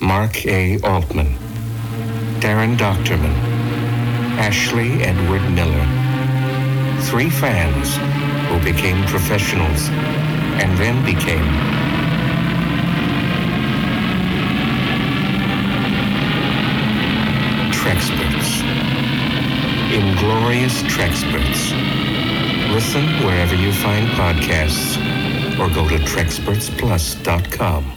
Mark A. Altman, Daren Dochterman, Ashley Edward Miller. Three fans who became professionals and then became Trexperts. Inglorious Trexperts. Listen wherever you find podcasts or go to TrexpertsPlus.com.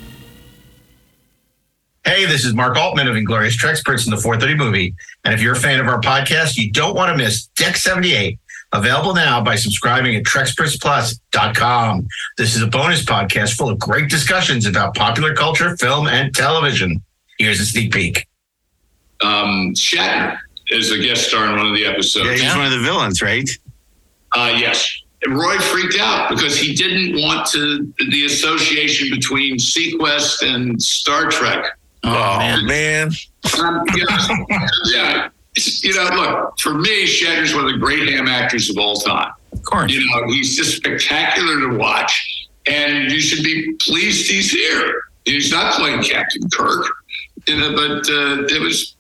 Hey, this is Mark Altman of Inglorious Trexperts in the 430 movie. And if you're a fan of our podcast, you don't want to miss Deck 78, available now by subscribing at TrexpertsPlus.com. This is a bonus podcast full of great discussions about popular culture, film, and television. Here's a sneak peek. Um, Shatner is a guest star in one of the episodes. Yeah, he's one of the villains, right? Uh, yes. Roy freaked out because he didn't want to the association between SeaQuest and Star Trek. Oh, man. Um, yeah, yeah. You know, look, for me, Shatner's one of the great ham actors of all time. Of course. You know, he's just spectacular to watch. And you should be pleased he's here. He's not playing Captain Kirk. You know, but uh, it was,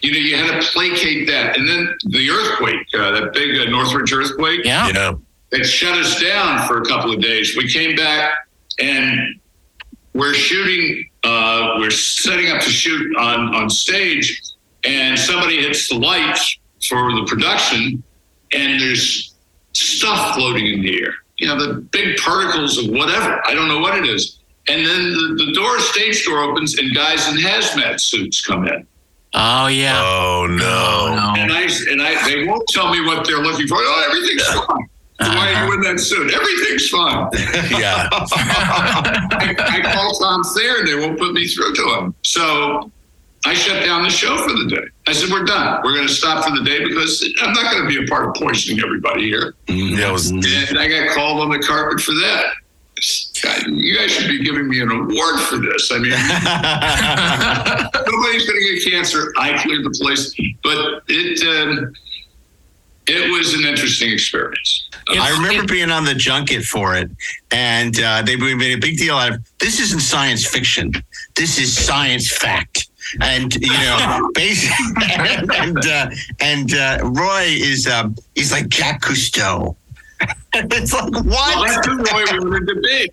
you know, you had to placate that. And then the earthquake, uh, that big uh, Northridge earthquake. Yeah. Yeah. It shut us down for a couple of days. We came back and we're shooting, uh, we're setting up to shoot on, on stage, and somebody hits the lights for the production, and there's stuff floating in the air. You know, the big particles of whatever. I don't know what it is. And then the, the door, stage door opens, and guys in hazmat suits come in. Oh yeah. Oh, no. And I and I they won't tell me what they're looking for. Oh, everything's fine. Why are you in that suit? Everything's fine. Yeah. I, I call Tom Thayer and they won't put me through to him. So I shut down the show for the day. I said, We're done. We're going to stop for the day because I'm not going to be a part of poisoning everybody here. Yeah, it was, And I got called on the carpet for that. God, you guys should be giving me an award for this. I mean, nobody's going to get cancer. I cleared the place, but it um, it was an interesting experience. I remember being on the junket for it, and uh, they made a big deal out of this. Isn't science fiction. This is science fact. And you know, basically, and and, uh, and uh, Roy is um, he's like Jacques Cousteau. it's like Well, what? that's who Roy we were to be.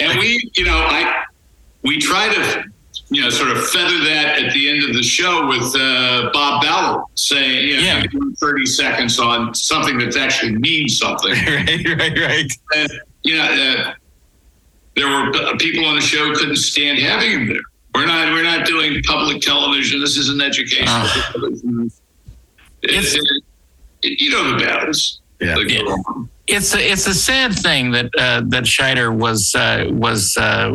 And we, you know, I we try to, you know, sort of feather that at the end of the show with uh, Bob Ballard saying, you know, Yeah. 30 seconds on something that actually means something. right, right, right. And, you know, uh, there were uh, people on the show who couldn't stand having him there. We're not we're not doing public television. This isn't educational television. It's- It- it- you know the battles. Yeah. on. it's a, it's a sad thing that uh, that Scheider was uh, was uh,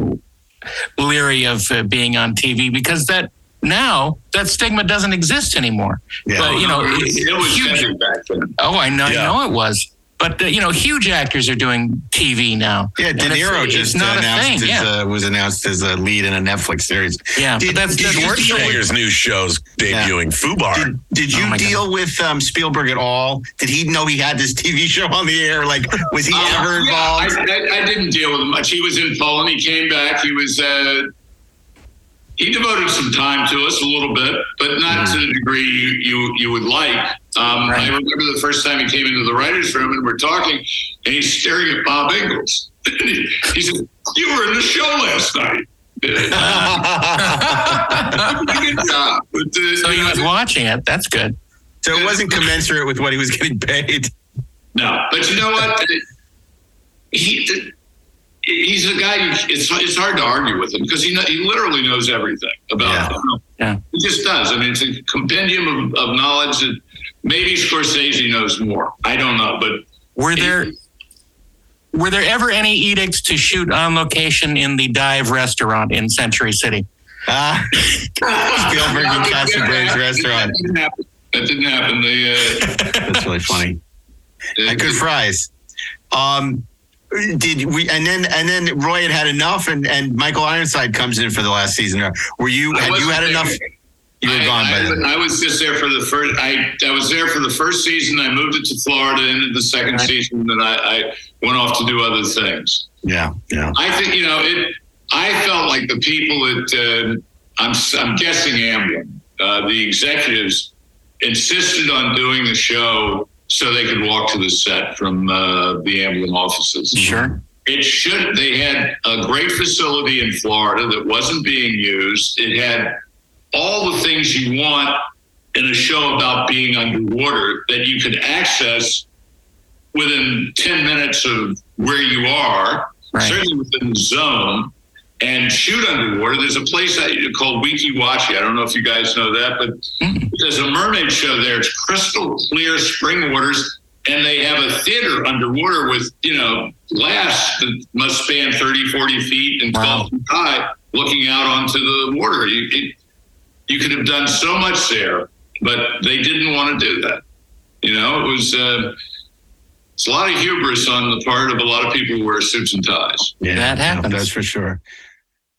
leery of uh, being on TV because that now that stigma doesn't exist anymore. Yeah. But you know, it, was- it was huge- better back then. oh, I know, Yeah. I know it was. But uh, you know, huge actors are doing TV now. Yeah, De And it's- Niro it's just not announced thing, as, yeah. uh, was announced as a lead in a Netflix series. Yeah, Did- but that's, did that's you deal with- Schwarzenegger's new show's debuting. Fubar. Did, did you Oh my deal with um, Spielberg at all? Did he know he had this TV show on the air? Like, was he Uh, ever yeah, involved? I, I, I didn't deal with him much. He was in Poland. He came back. He was. Uh, he devoted some time to us a little bit, but not to the degree you you, you would like. Um, I remember the first time he came into the writers' room and we're talking, and he's staring at Bob Ingalls. he, he said, "You were in the show last night." Good job. But, uh, so he was watching it. That's good. so it wasn't commensurate with what he was getting paid. No, but you know what? He he's a guy. You, it's it's hard to argue with him because he kno- he literally knows everything about. Yeah. Yeah. he just does. I mean, it's a compendium of, of knowledge that maybe Scorsese knows more. I don't know, but Were there were there ever any edicts to shoot on location in the dive restaurant in Century City? Ah, Spielberg and Katzenberg's restaurant. That didn't happen. That didn't happen. They, uh, That's really funny. And good fries. Um, did we? And then and then Roy had had enough, and and Michael Ironside comes in for the last season. Were you? Had you had there. enough? You were I, gone by I, then. I was just there for the first. I I was there for the first season. I moved it to Florida. Ended the second Right. season, and I, I went off to do other things. Yeah, yeah. I think you know it. I felt like the people at uh, I'm I'm guessing Amblin. Uh, the executives insisted on doing the show so they could walk to the set from uh, the Amblin offices. Sure. It should. They had a great facility in Florida that wasn't being used. It had all the things you want in a show about being underwater that you could access within 10 minutes of where you are, Right. certainly within the zone, and shoot underwater. There's a place called Weeki Wachee. I don't know if you guys know that, but there's a mermaid show there. It's crystal clear spring waters, and they have a theater underwater with, you know, glass that must span 30, 40 feet and 12 Wow. feet high, looking out onto the water. You, it, you could have done so much there, but they didn't want to do that. You know, it was uh, it's a lot of hubris on the part of a lot of people who wear suits and ties. Yeah, That happens. That's for sure.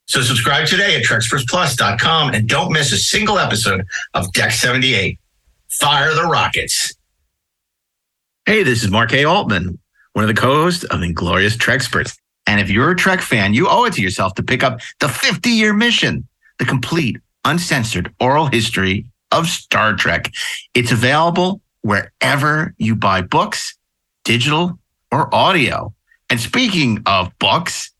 So subscribe today at TrexpertsPlus.com and don't miss a single episode of Deck 78. Fire the Rockets. Hey, this is Mark A. Altman, one of the co-hosts of Inglorious Trexperts. And if you're a Trek fan, you owe it to yourself to pick up the 50-year mission, the complete, uncensored oral history of Star Trek. It's available wherever you buy books, digital or audio. And speaking of books,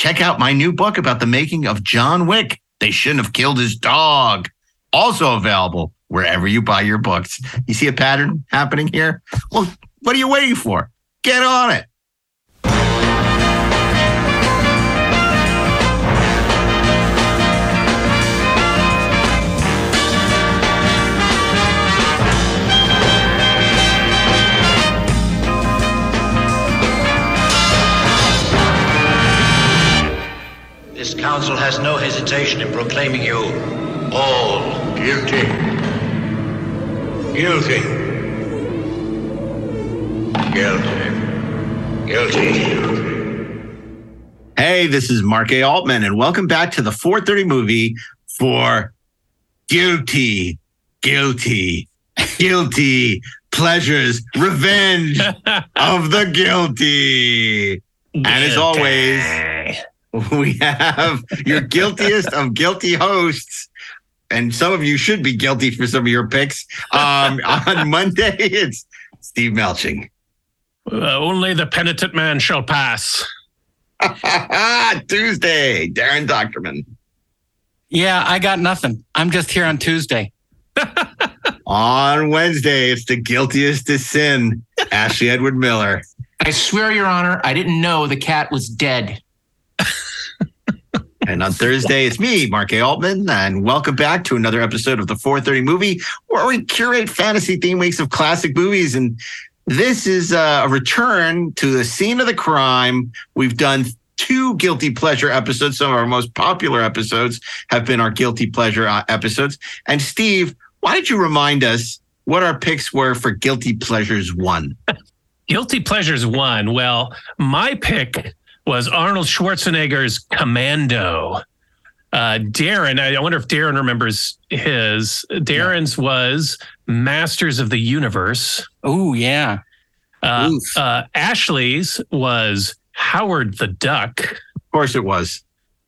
check out my new book about the making of John Wick. They shouldn't have killed his dog. Also available wherever you buy your books. You see a pattern happening here? Well, what are you waiting for? Get on it. This council has no hesitation in proclaiming you all guilty. Guilty. Guilty. Guilty. Hey, this is Mark A. Altman, and welcome back to the 430 movie for Guilty, Guilty, Guilty Pleasures, Revenge of the Guilty. And as always, we have your guiltiest of guilty hosts. And some of you should be guilty for some of your picks. Um, on Monday, it's Steve Melching. Uh, only the penitent man shall pass. Tuesday, Daren Dochterman. Yeah, I got nothing. I'm just here on Tuesday. On Wednesday, it's the guiltiest to sin, Ashley Edward Miller. I swear, Your Honor, I didn't know the cat was dead. And on Thursday, it's me, Mark A. Altman, and welcome back to another episode of the 430 movie, where we curate fantasy theme weeks of classic movies. And this is uh, a return to the scene of the crime. We've done two guilty pleasure episodes. Some of our most popular episodes have been our guilty pleasure uh, episodes. And Steve, why don't you remind us what our picks were for guilty pleasures one? Guilty Pleasures one. Well, my pick was Arnold Schwarzenegger's Commando. Uh, Daren, I wonder if Daren remembers his. Daren's was Masters of the Universe. Oh, yeah. Uh, uh, Ashley's was Howard the Duck. Of course, it was.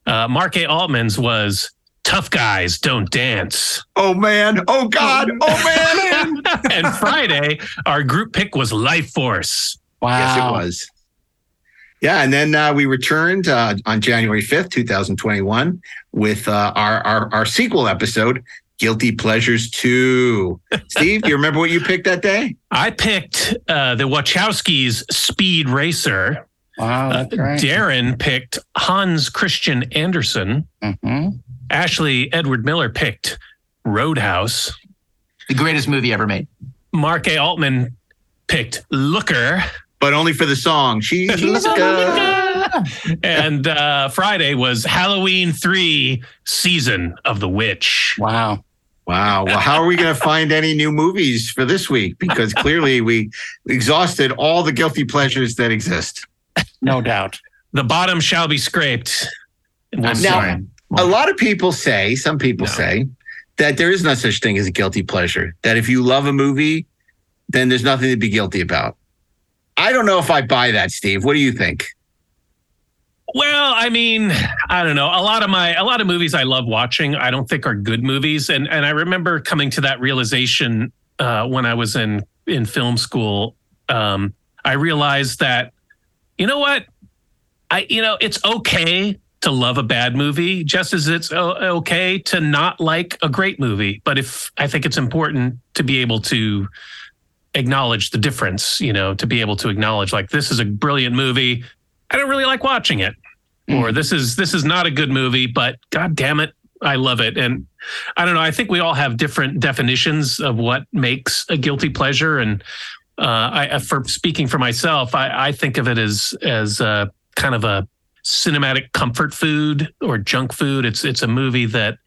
Uh, Mark A. Altman's was Tough Guys Don't Dance. Oh man! Oh God! Oh man! and Friday, our group pick was Lifeforce. Wow. Yes, it was. Yeah, and then uh, we returned uh, on January fifth, two thousand twenty-one, with uh, our, our our sequel episode, "Guilty Pleasures 2. Steve, do you remember what you picked that day? I picked uh, the Wachowskis Speed Racer. Wow, Uh, that's right. Daren picked Hans Christian Andersen. Mhm. Ashley Edward Miller picked Roadhouse. The greatest movie ever made. Mark A. Altman picked Looker. But only for the song. She's good. and uh, Friday was Halloween 3 Season of the Witch. Wow. Wow. Well, how are we going to find any new movies for this week? Because clearly we exhausted all the guilty pleasures that exist. No doubt. The bottom shall be scraped. We'll I'm see. sorry. A lot of people say, some people No. say, that there is no such thing as a guilty pleasure. That if you love a movie, then there's nothing to be guilty about. I don't know if I buy that, Steve. What do you think? Well, I mean, I don't know. A lot of my a lot of movies I love watching, I don't think are good movies, and and I remember coming to that realization uh, when I was in in film school. Um, I realized that you know what, I you know it's okay to love a bad movie, just as it's okay to not like a great movie. But if I think it's important to be able to acknowledge the difference, you know, to be able to acknowledge like this is a brilliant movie. I don't really like watching it. Or this is this is not a good movie, but god damn it, I love it. And I don't know, I think we all have different definitions of what makes a guilty pleasure. And uh, I, for speaking for myself, I, I think of it as as uh, kind of a cinematic comfort food or junk food. It's it's a movie that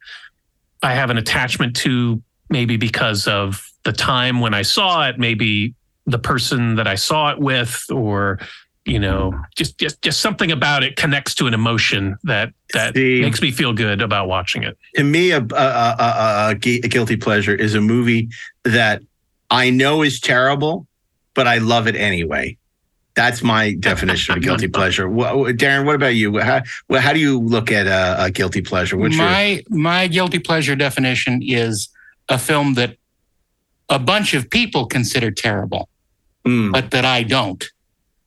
I have an attachment to, maybe because of the time when I saw it, maybe the person that I saw it with, or you know, hmm. just just just something about it connects to an emotion that that See- makes me feel good about watching it. to me, a, a, a, a, a guilty pleasure is a movie that I know is terrible, but I love it anyway. That's my definition of a guilty pleasure. Wha- Daren, what about you? How, well, how do you look at a, a guilty pleasure? What's your my my guilty pleasure definition is a film that a bunch of people consider terrible, Mm, but that I don't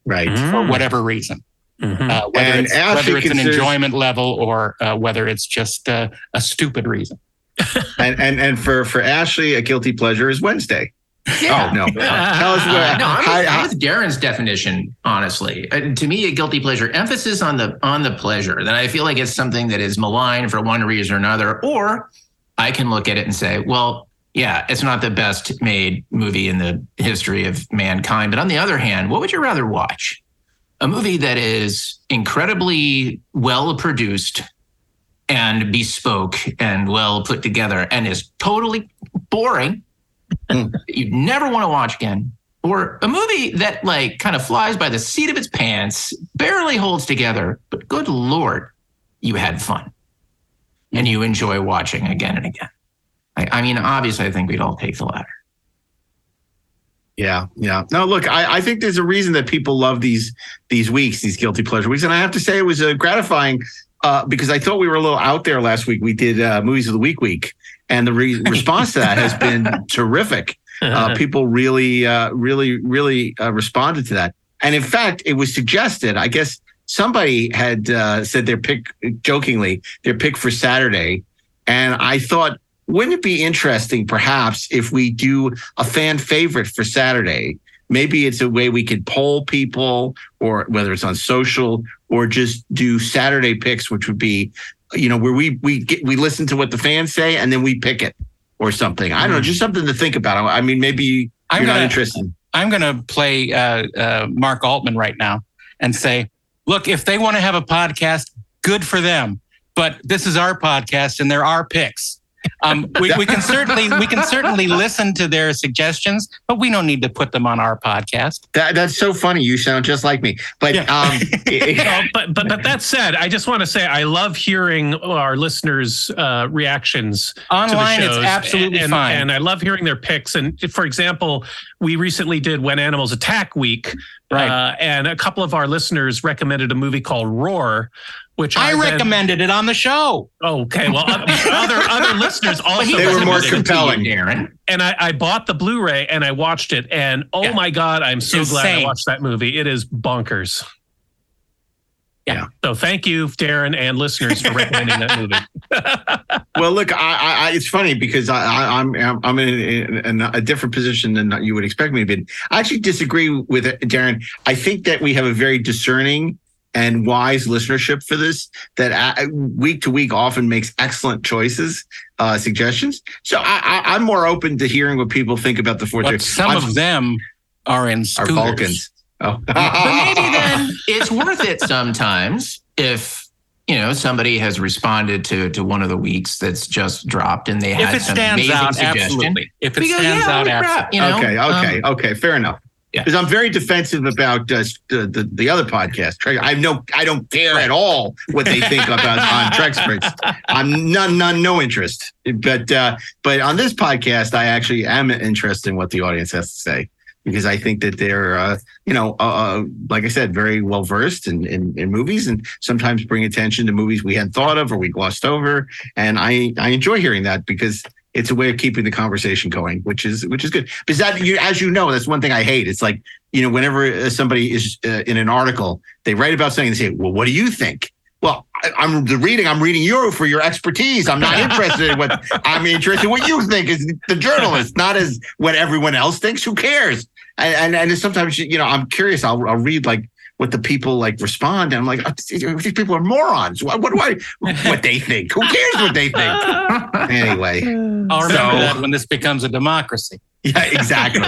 right? for whatever reason. Mhm. Uh, whether And it's, whether it's an enjoyment level or uh, whether it's just uh, a stupid reason. And and and for for Ashley, a guilty pleasure is Wednesday. Yeah. Oh no! Yeah. Tell us Uh, no, I'm, how- with, how- I'm with Daren's definition. Honestly, uh, to me, a guilty pleasure emphasis on the on the pleasure. That I feel like it's something that is maligned for one reason or another, or I can look at it and say, well, yeah, it's not the best made movie in the history of mankind. But on the other hand, what would you rather watch? A movie that is incredibly well produced and bespoke and well put together and is totally boring Hmm. that you never want to watch again or a movie that like kind of flies by the seat of its pants barely holds together but good lord you had fun and you enjoy watching again and again I, I mean obviously i think we'd all take the latter Yeah, yeah. No, look, I, I think there's a reason that people love these these weeks, these guilty pleasure weeks, and I have to say it was uh, gratifying uh, because I thought we were a little out there last week. We did uh, movies of the week week, and the re- response to that has been terrific. Uh, people really, uh, really, really uh, responded to that, and in fact, it was suggested. I guess somebody had uh, said their pick jokingly their pick for Saturday, and I thought wouldn't it be interesting perhaps if we do a fan favorite for Saturday? Maybe it's a way we could poll people or whether it's on social or just do Saturday picks, which would be, you know, where we we get we listen to what the fans say and then we pick it or something. I don't know, just something to think about. I mean, maybe you're I'm not gonna- interested. I'm going to play uh, uh, Mark Altman right now and say, look, if they want to have a podcast, good for them. But this is our podcast, and there are picks. Um, we, we can certainly we can certainly listen to their suggestions, but we don't need to put them on our podcast. That, that's so funny. You sound just like me. But um, No, but but but that said, I just want to say I love hearing our listeners' uh, reactions to the Online, it's absolutely and, fine. and I love hearing their picks. And for example, we recently did When Animals Attack Week, Right. uh, and a couple of our listeners recommended a movie called Roar, which I I've been- recommended it on the show. Okay, well, uh, other other, other listeners also he They were more listening you, compelling. daren and I, I bought the Blu-ray and I watched it, and oh Yeah. my god, I'm so glad I watched that movie. It is bonkers. Yeah. So thank you, Daren, and listeners for recommending that movie. well, look, I, I, I, it's funny because I, I, I'm I'm in, in a different position than you would expect me to be. I actually disagree with it, Daren. I think that we have a very discerning and wise listenership for this that uh, week to week often makes excellent choices, uh, suggestions. So I, I, I'm more open to hearing what people think about the fourth. But some I'm- of them are in are scooters. Vulcans. Oh, but maybe then it's worth it sometimes if you know somebody has responded to to one of the weeks that's just dropped and they If had it some stands amazing out, suggestion. absolutely. If it We go, stands yeah, out, holy crap, absolutely. you know, okay, okay, um, okay, fair enough. Yeah. Because I'm very defensive about uh, the, the the other podcast. Trek- I know I don't care at all what they think about on Trexperts. I'm none, none, no interest. But uh, but on this podcast, I actually am interested in what the audience has to say because I think that they're, uh, you know, uh, uh, like I said, very well versed in, in, in movies and sometimes bring attention to movies we hadn't thought of or we glossed over. And I, I enjoy hearing that because it's a way of keeping the conversation going, which is which is good. Because that, you, as you know, that's one thing I hate. It's like you know, whenever uh, somebody is uh, in an article, they write about something and say, "Well, what do you think?" Well, I, I'm the reading. I'm reading you for your expertise. I'm not interested in what I'm interested in what you think as the journalist, not as what everyone else thinks. Who cares? And and, and sometimes you know, I'm curious. I'll I'll read like what the people like respond, and I'm like, "Oh, these people are morons. What, what do I? What they think? Who cares what they think? Anyway, I'll remember So- that when this becomes a democracy. yeah, exactly,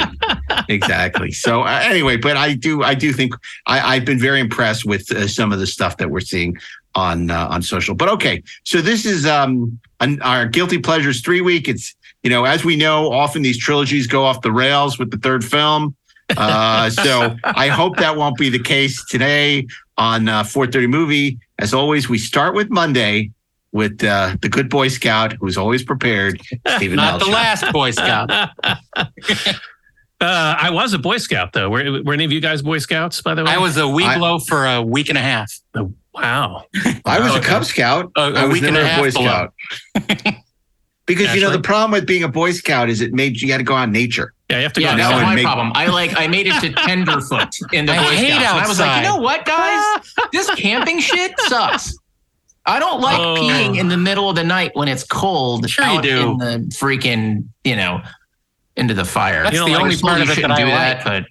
exactly. So uh, anyway, but I do, I do think I, I've been very impressed with uh, some of the stuff that we're seeing on uh, on social. But okay, so this is um an, our guilty pleasures three week. It's you know as we know, often these trilogies go off the rails with the third film. Uh, so I hope that won't be the case today on uh, 4:30 movie. As always, we start with Monday with uh, the good Boy Scout who's always prepared, Steven Not the last Boy Scout. Uh, I was a Boy Scout though. Were, were any of you guys Boy Scouts, by the way? I was a I- Weeblo for a week and a half. Wow. I was a Okay. Cub Scout. A- a I was week and a half Boy below. Scout. because you know the problem with being a Boy Scout is it made you got to go out in nature. Yeah, you have to Yeah, go. now that's my make- problem. I like I made it to tenderfoot in the I Boy hate Scouts. And I was like, you know what, guys? This camping shit sucks. I don't like Oh. peeing in the middle of the night when it's cold. Sure you out do. In the freaking, you know, into the fire. That's You know, the like, only part of it that I do like. but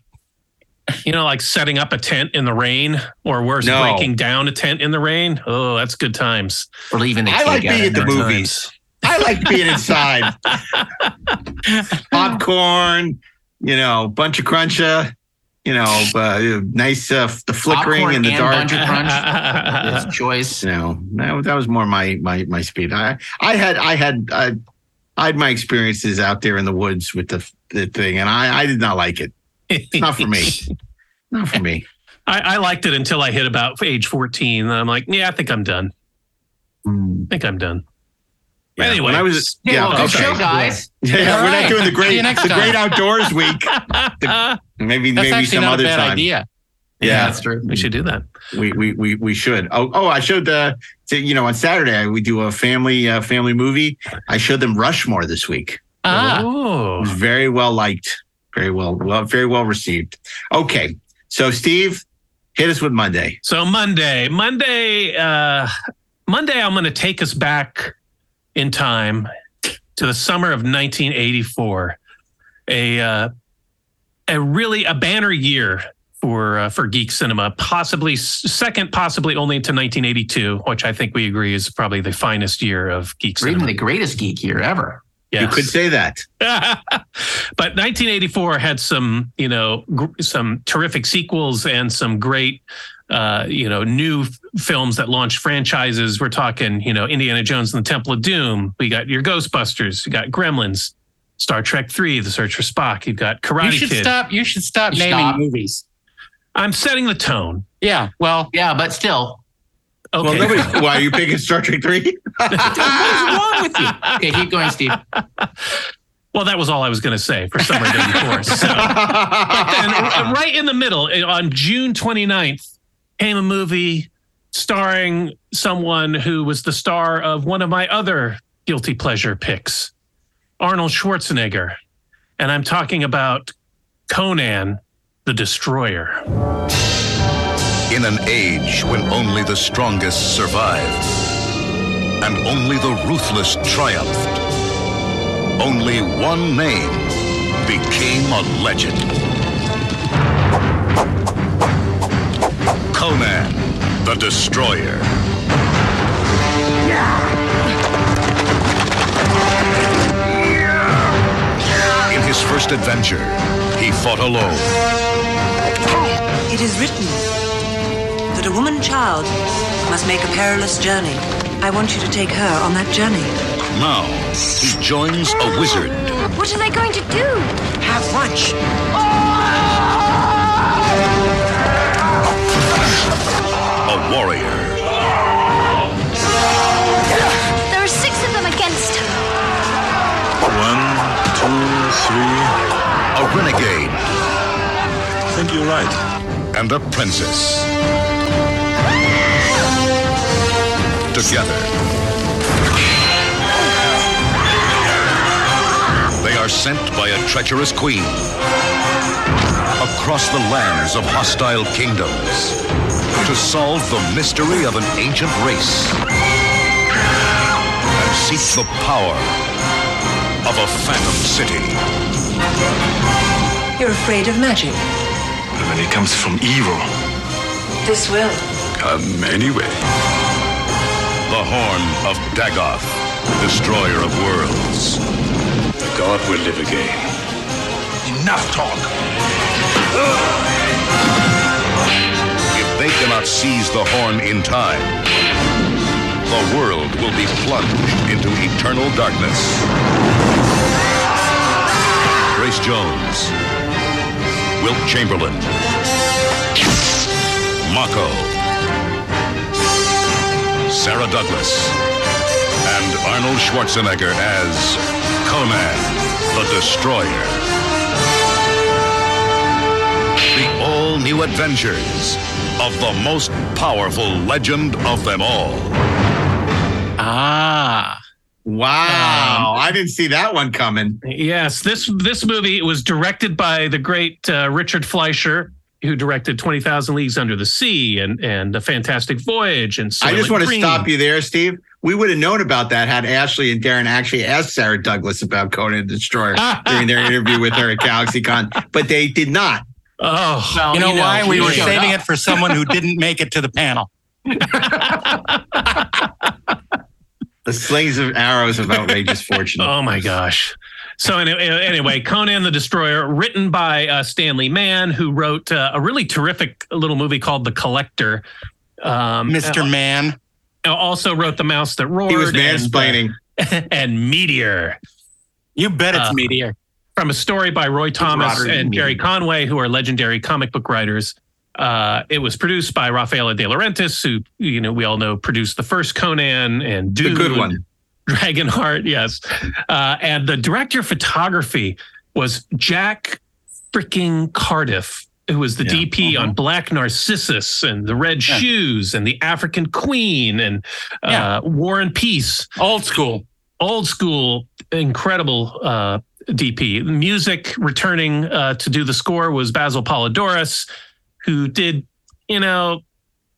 You know, like setting up a tent in the rain, or worse, No. breaking down a tent in the rain. Oh, that's good times. or leaving the I kid like being in at the there. movies. I like being inside. Popcorn, you know, bunch of cruncha, you know, uh, nice uh, the flickering Popcorn in the and dark. Bunch of crunch. His choice. you know, that, that was more my my my speed. I I had I had I, I had my experiences out there in the woods with the the thing, and I I did not like it. It's not for me. not for me. I, I liked it until I hit about age 14. And I'm like, yeah, I think I'm done. Mm. I think I'm done. Yeah, Anyway. when I was Yeah, yeah, well, good okay. show, guys. Yeah, yeah, we're right. not doing the great the time. great outdoors week. Maybe That's maybe some not a other bad time. idea. Yeah, that's true. we should do that. we we we we should. Oh oh, I showed the so, you know on Saturday we do a family uh, family movie. I showed them Rushmore this week. Ah, It Oh, was very well liked, very well well very well received. Okay, so Steve, hit us with Monday. so Monday, Monday, uh, Monday, I'm going to take us back in time to the summer of 1984. A uh, a really a banner year for uh, for geek cinema, possibly second, possibly only to 1982, which I think we agree is probably the finest year of geek Or even cinema. the greatest geek year ever. You could say that. but 1984 had some, you know, gr- some terrific sequels and some great, uh, you know, new f- films that launch franchises. We're talking, you know, Indiana Jones and the Temple of Doom. We got your Ghostbusters. You got Gremlins, Star Trek Three, The Search for Spock. You've got Karate you should Kid. stop. You should stop You naming stop. movies. I'm setting the tone. Yeah. Well, Yeah, but still, Okay. Well, nobody. why are you picking Star Trek Three? what is wrong with you? Okay, keep going, Steve. well, that was all I was going to say for summer of 84. So. But then, right in the middle, eh, on June 29th, came a movie starring someone who was the star of one of my other guilty pleasure picks, Arnold Schwarzenegger. And I'm talking about Conan the Destroyer. In an age when only the strongest survived, and only the ruthless triumphed, only one name became a legend Conan the Destroyer. In his first adventure, he fought alone. It is written that a woman child must make a perilous journey. I want you to take her on that journey. Now, he joins a wizard, What are they going to do? Have lunch. a warrior, There are six of them against her. One, two, three. A renegade. I think you're right. And a princess. Together. They are sent by a treacherous queen across the lands of hostile kingdoms to solve the mystery of an ancient race and seek the power of a phantom city. You're afraid of magic. But When it comes from evil, This will. come anyway. The Horn of Dagoth, destroyer of worlds. The god will live again. Enough talk. If they cannot seize the horn in time, the world will be plunged into eternal darkness. Grace Jones, Wilt Chamberlain, Mako, Sarah Douglas, and Arnold Schwarzenegger as Conan the Destroyer. The all new adventures of the most powerful legend of them all. Ah. Wow. I didn't see that one coming. Yes, this this movie was directed by the great uh, Richard Fleischer, who directed Twenty Thousand Leagues Under the Sea and and A Fantastic Voyage and. I just Soylent want to stop you there, Steve. We would have known about that had Ashley and Darren actually asked Sarah Douglas about Conan the Destroyer during their interview with her at GalaxyCon, but they did not. Oh, Well, You know, why? We were saving up. it for someone who didn't make it to the panel. The slings of arrows of outrageous fortune. Oh my gosh. So anyway, anyway, Conan the Destroyer, written by uh, Stanley Mann, who wrote uh, a really terrific little movie called The Collector. Um, Mr. Man. uh, Also wrote The Mouse That Roared. He was and, mansplaining. uh, and Meteor. You bet it's Uh, Meteor. From a story by Roy Thomas and. Gerry Conway, who are legendary comic book writers. Uh, it was produced by Raffaella De Laurentiis, who you know we all know produced the first Conan and The Dune, good one. Dragonheart, yes. Uh, and the director of photography was Jack freaking Cardiff, who was the Yeah. DP on Black Narcissus and The Red Yeah. Shoes and The African Queen and uh, Yeah. War and Peace Old school. old school, incredible uh, DP. Music returning uh, to do the score was Basil Poledouris, who did, you know,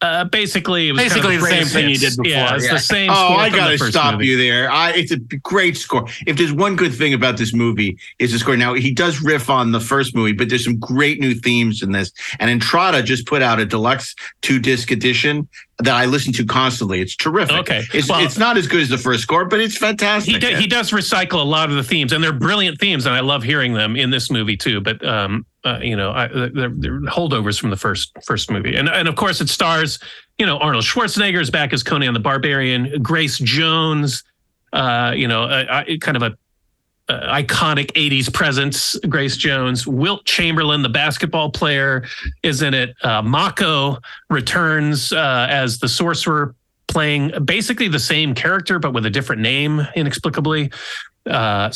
uh, basically it was kind of Basically the same thing he hits. did before. Yeah, it's Yeah. the same. Oh, score I from got to first stop movie. you there. I, it's a great score. If there's one good thing about this movie, is the score. Now he does riff on the first movie, but there's some great new themes in this. And Entrada just put out a deluxe two disc edition that I listen to constantly. It's terrific. Okay. it's, Well- it's not as good as the first score, but it's fantastic. He, do, he does recycle a lot of the themes, and they're brilliant themes, and I love hearing them in this movie too. But um, uh, you know, I, they're, they're holdovers from the first first movie, and and of course it stars, you know, Arnold Schwarzenegger is back as Conan the Barbarian, Grace Jones, uh, you know, kind of a uh, iconic 80s presence grace jones. Wilt chamberlain the basketball player is in it. Uh, mako returns uh, as the sorcerer playing basically the same character but with a different name inexplicably uh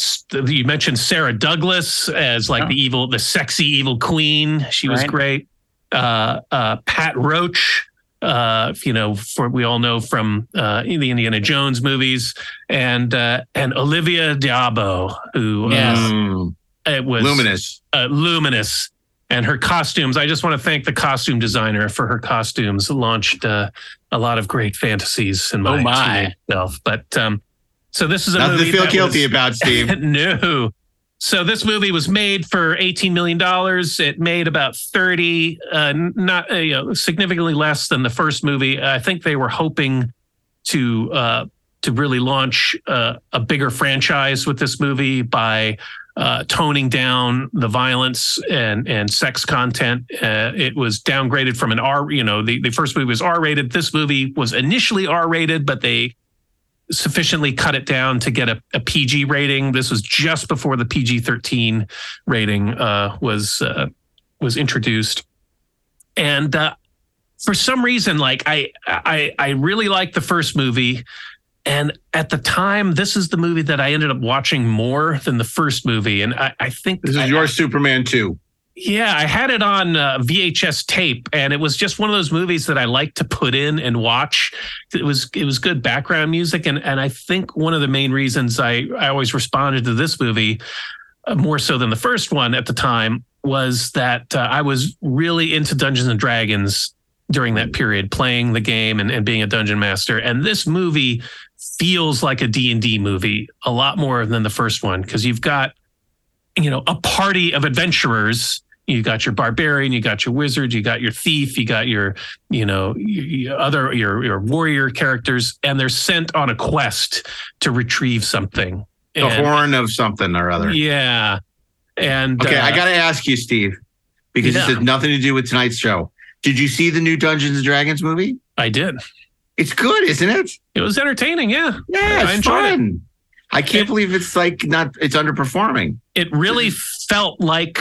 you mentioned sarah douglas as like the evil the sexy evil queen she was Right. great uh uh pat roach uh you know for we all know from uh the indiana jones movies and uh and olivia d'abo who Yes. uh, Mm, it was luminous. uh, luminous and her costumes i just want to thank the costume designer for her costumes launched uh, a lot of great fantasies in my, Oh, my. teenage self but um so this is a Nothing movie to feel guilty was- about, Steve. no so this movie was made for 18 million dollars it made about 30 uh not uh, you know, significantly less than the first movie i think they were hoping to uh to really launch uh, a bigger franchise with this movie by uh, toning down the violence and and sex content. Uh, it was downgraded from an R. You know, the, the first movie was R rated. This movie was initially R rated, but they sufficiently cut it down to get a, a PG rating. This was just before the PG thirteen rating uh, was uh, was introduced, and uh, for some reason, like I I I really liked the first movie. And at the time, this is the movie that I ended up watching more than the first movie. And I, I think This I- is your Superman 2. Yeah, I had it on uh, VHS tape, and it was just one of those movies that I like to put in and watch. It was it was good background music, and and I think one of the main reasons I I always responded to this movie uh, more so than the first one at the time was that uh, I was really into Dungeons and Dragons during that period, playing the game and, and being a dungeon master, and this movie feels like a D&D movie a lot more than the first one because you've got you know a party of adventurers you got your barbarian you got your wizard you got your thief you got your you know your other your your warrior characters and they're sent on a quest to retrieve something The And- horn of something or other. yeah and Okay, I uh, got to ask you, Steve, because Yeah. this has nothing to do with tonight's show. Did you see the new Dungeons and Dragons movie? i did It's good, isn't it? it was entertaining yeah Yeah, it's I enjoyed it. I can't believe it's like not. It's underperforming. it really felt like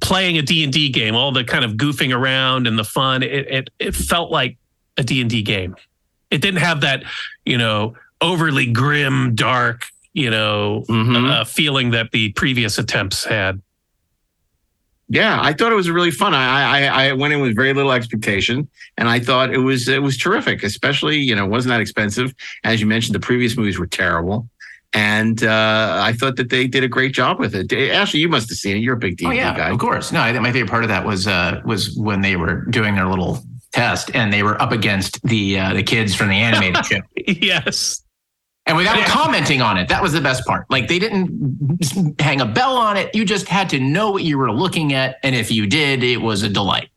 playing a D&D game all the kind of goofing around and the fun it it, it felt like a D&D game it didn't have that you know overly grim dark you know uh, feeling that the previous attempts had Yeah, I thought it was really fun. I, I I went in with very little expectation, and I thought it was it was terrific. Especially, you know, it wasn't that expensive. As you mentioned, the previous movies were terrible, and uh, I thought that they did a great job with it. Ashley, you must have seen it. You're a big D&D Oh yeah, guy. of course. No, I think my favorite part of that was uh, was when they were doing their little test and they were up against the uh, the kids from the animated show. yes. And without commenting on it, that was the best part. Like they didn't hang a bell on it. You just had to know what you were looking at, and if you did, it was a delight.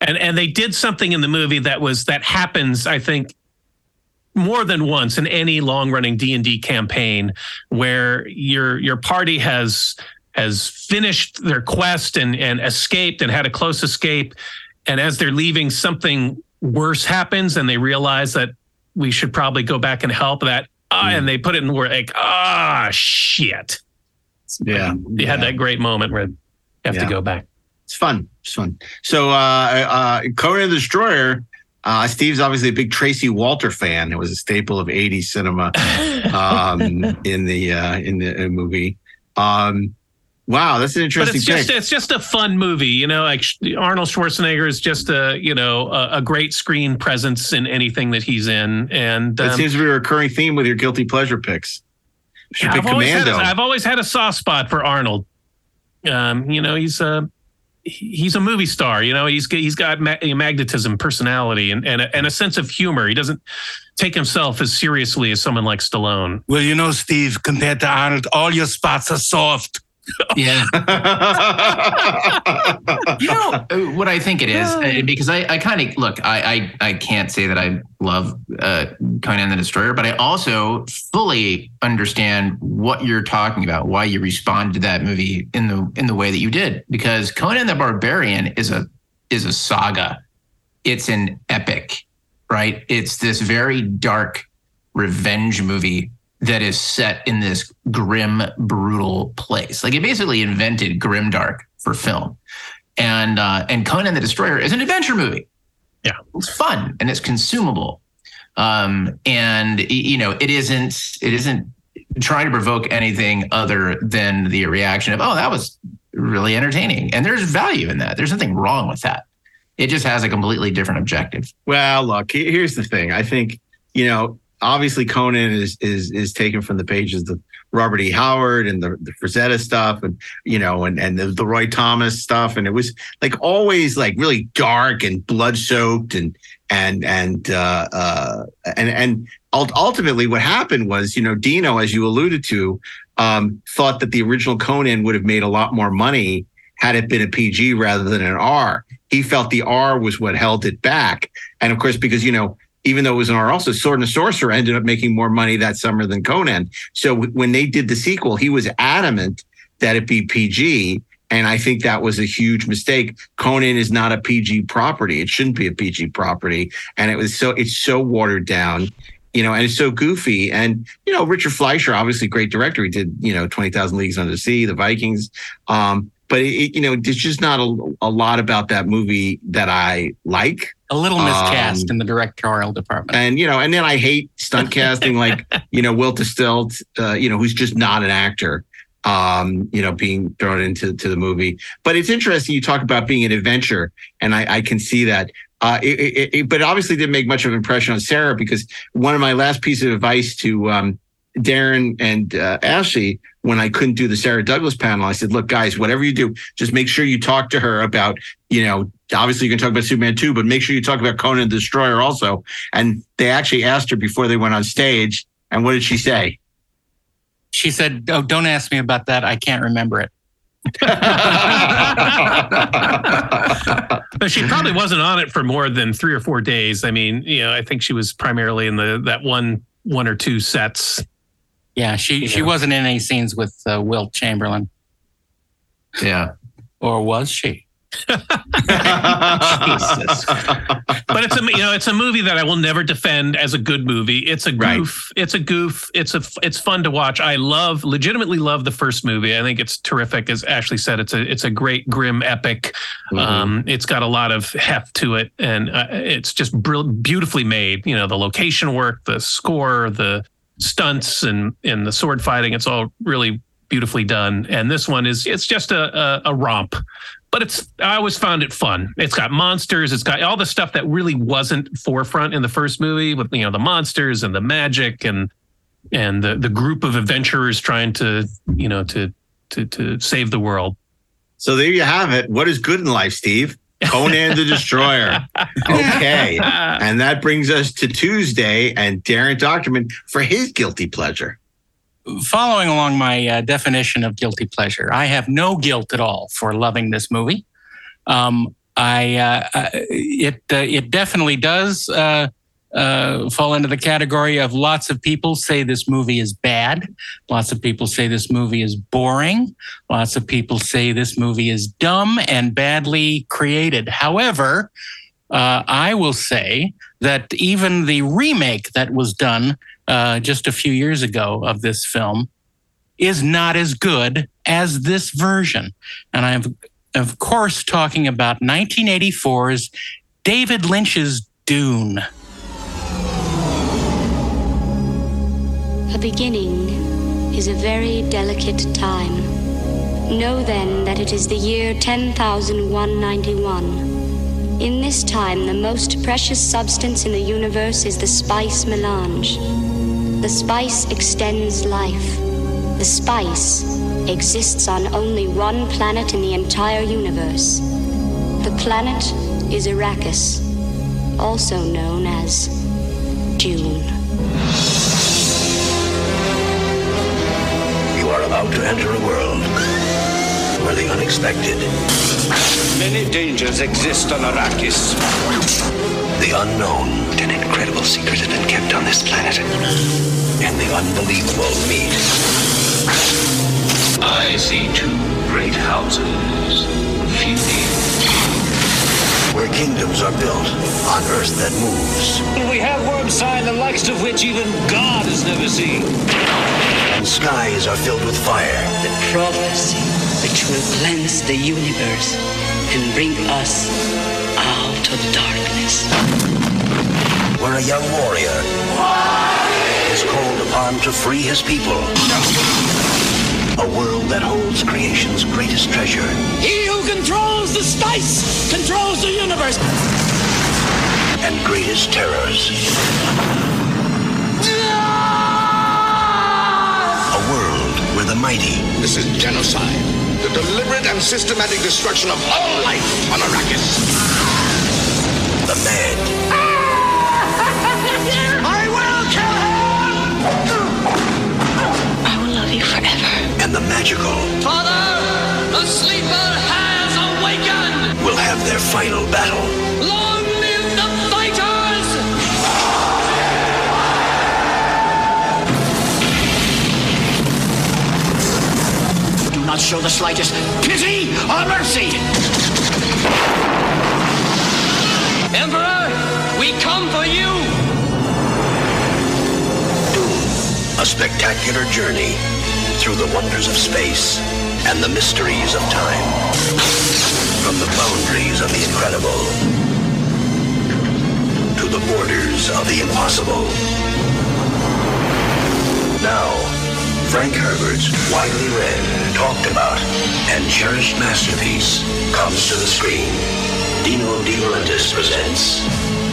and and they did something in the movie that was that happens i think more than once in any long running d&d campaign where your your party has has finished their quest and and escaped and had a close escape and as they're leaving something worse happens and they realize that we should probably go back and help that ah, and they put it in word like ah shit Yeah, you had that great moment where you have Yeah. to go back It's fun. It's fun. So, uh, uh, Conan the Destroyer. Uh, Steve's obviously a big Tracey Walter fan. It was a staple of '80s cinema um, in the uh, in the uh, movie. Um, wow, that's an interesting. but interesting it's just it's just a fun movie you know like arnold schwarzenegger is just a you know a, a great screen presence in anything that he's in and that um, seems to be a recurring theme with your guilty pleasure picks. Should yeah, pick I've, always had a, I've always had a soft spot for arnold um you know he's a he's a movie star you know he's he's got ma- magnetism personality and and a, and a sense of humor he doesn't take himself as seriously as someone like stallone Well, you know, Steve, compared to Arnold, all your spots are soft. Yeah. you know uh, what I think it is uh, because I, I kind of look I, I I can't say that I love uh, Conan the Destroyer, but I also fully understand what you're talking about, why you responded to that movie in the in the way that you did, because Conan the Barbarian is a is a saga. It's an epic, right? It's this very dark revenge movie that is set in this grim, brutal place. Like it basically invented grimdark for film. And uh, and Conan the Destroyer is an adventure movie. Yeah, it's fun and it's consumable. Um, and you know, it isn't it isn't trying to provoke anything other than the reaction of, oh, that was really entertaining. And there's value in that. There's nothing wrong with that. It just has a completely different objective. Well, look, here's the thing. I think you know, obviously, Conan is is is taken from the pages of Robert E. Howard and the the Frazetta stuff, and you know, and and the, the Roy Thomas stuff, and it was like always like really dark and blood soaked, and and and uh, uh, and and ultimately, what happened was, you know, Dino, as you alluded to, um, thought that the original Conan would have made a lot more money had it been a PG rather than an R. He felt the R was what held it back. And of course, because, you know, even though it was an R, also Sword and Sorcerer ended up making more money that summer than Conan. So w- when they did the sequel, he was adamant that it be PG. And I think that was a huge mistake. Conan is not a PG property. It shouldn't be a PG property. And it was so, it's so watered down you know, and it's so goofy. And you know, Richard Fleischer, obviously great director. He did you know Twenty Thousand Leagues Under the Sea, The Vikings. Um, but it, you know, there's just not a, a lot about that movie that I like. A little miscast Um, in the directorial department. And you know, and then I hate stunt casting like you know Will Stilt, uh, you know, who's just not an actor. um, you know, being thrown into to the movie. But it's interesting. You talk about being an adventure, and I, I can see that. Uh, it, it, it, but it obviously didn't make much of an impression on Sarah because one of my last pieces of advice to um, Daren and uh, Ashley when I couldn't do the Sarah Douglas panel, I said, "Look, guys, whatever you do, just make sure you talk to her about, you know, obviously you can talk about Superman too, but make sure you talk about Conan the Destroyer also." And they actually asked her before they went on stage, and what did she say? She said, "Oh, don't ask me about that. I can't remember it." but she probably wasn't on it for more than three or four days. I mean, you know, I think she was primarily in the that one one or two sets. Yeah, she You she know. wasn't in any scenes with uh, Wilt Chamberlain, Yeah. or was she? but it's a you know it's a movie that I will never defend as a good movie. It's a Right. goof. It's a goof. It's a it's fun to watch. I love legitimately love the first movie. I think it's terrific. As Ashley said, it's a it's a great grim epic. Um, it's got a lot of heft to it, and uh, it's just brill- beautifully made. You know the location work, the score, the stunts, and and the sword fighting. It's all really beautifully done. And this one is it's just a, a, a romp but it's I always found it fun. It's got monsters, it's got all the stuff that really wasn't forefront in the first movie with you know the monsters and the magic and and the the group of adventurers trying to you know to to to save the world. So there you have it. What is good in life, Steve? Conan the Destroyer. Okay. And that brings us to Tuesday and Daren Dochterman for his guilty pleasure. Following along my uh, definition of guilty pleasure, I have no guilt at all for loving this movie. Um, I uh, uh, it uh, it definitely does uh, uh, fall into the category of lots of people say this movie is bad. Lots of people say this movie is boring. Lots of people say this movie is dumb and badly created. However, uh, I will say that even the remake that was done uh, just a few years ago of this film is not as good as this version. And I'm, of course, talking about 1984's David Lynch's Dune. A beginning is a very delicate time. Know then that it is the year 10,191. In this time, the most precious substance in the universe is the spice melange. The spice extends life. The spice exists on only one planet in the entire universe. The planet is Arrakis, also known as Dune. About to enter a world where the unexpected. Many dangers exist on Arrakis. The unknown. An incredible secret has been kept on this planet. And the unbelievable meet. I see two great houses feuding. Where kingdoms are built on earth that moves. We have worm sign the likes of which even God has never seen. And skies are filled with fire. The prophecy which will cleanse the universe and bring us out of darkness. Where a young warrior is called upon to free his people. A world that holds creation's greatest treasure. He who controls the spice controls the universe. and greatest terrors. World the mighty. This is genocide. The deliberate and systematic destruction of all life on Arrakis. The mad. I will kill him! I will love you forever. And the magical Father, the sleeper has awakened. will have their final battle. Show the slightest pity or mercy. Emperor, we come for you. A spectacular journey through the wonders of space and the mysteries of time. From the boundaries of the incredible to the borders of the impossible. Now, Frank Herbert's widely read, talked about, and cherished masterpiece comes to the screen. Dino De Laurentiis presents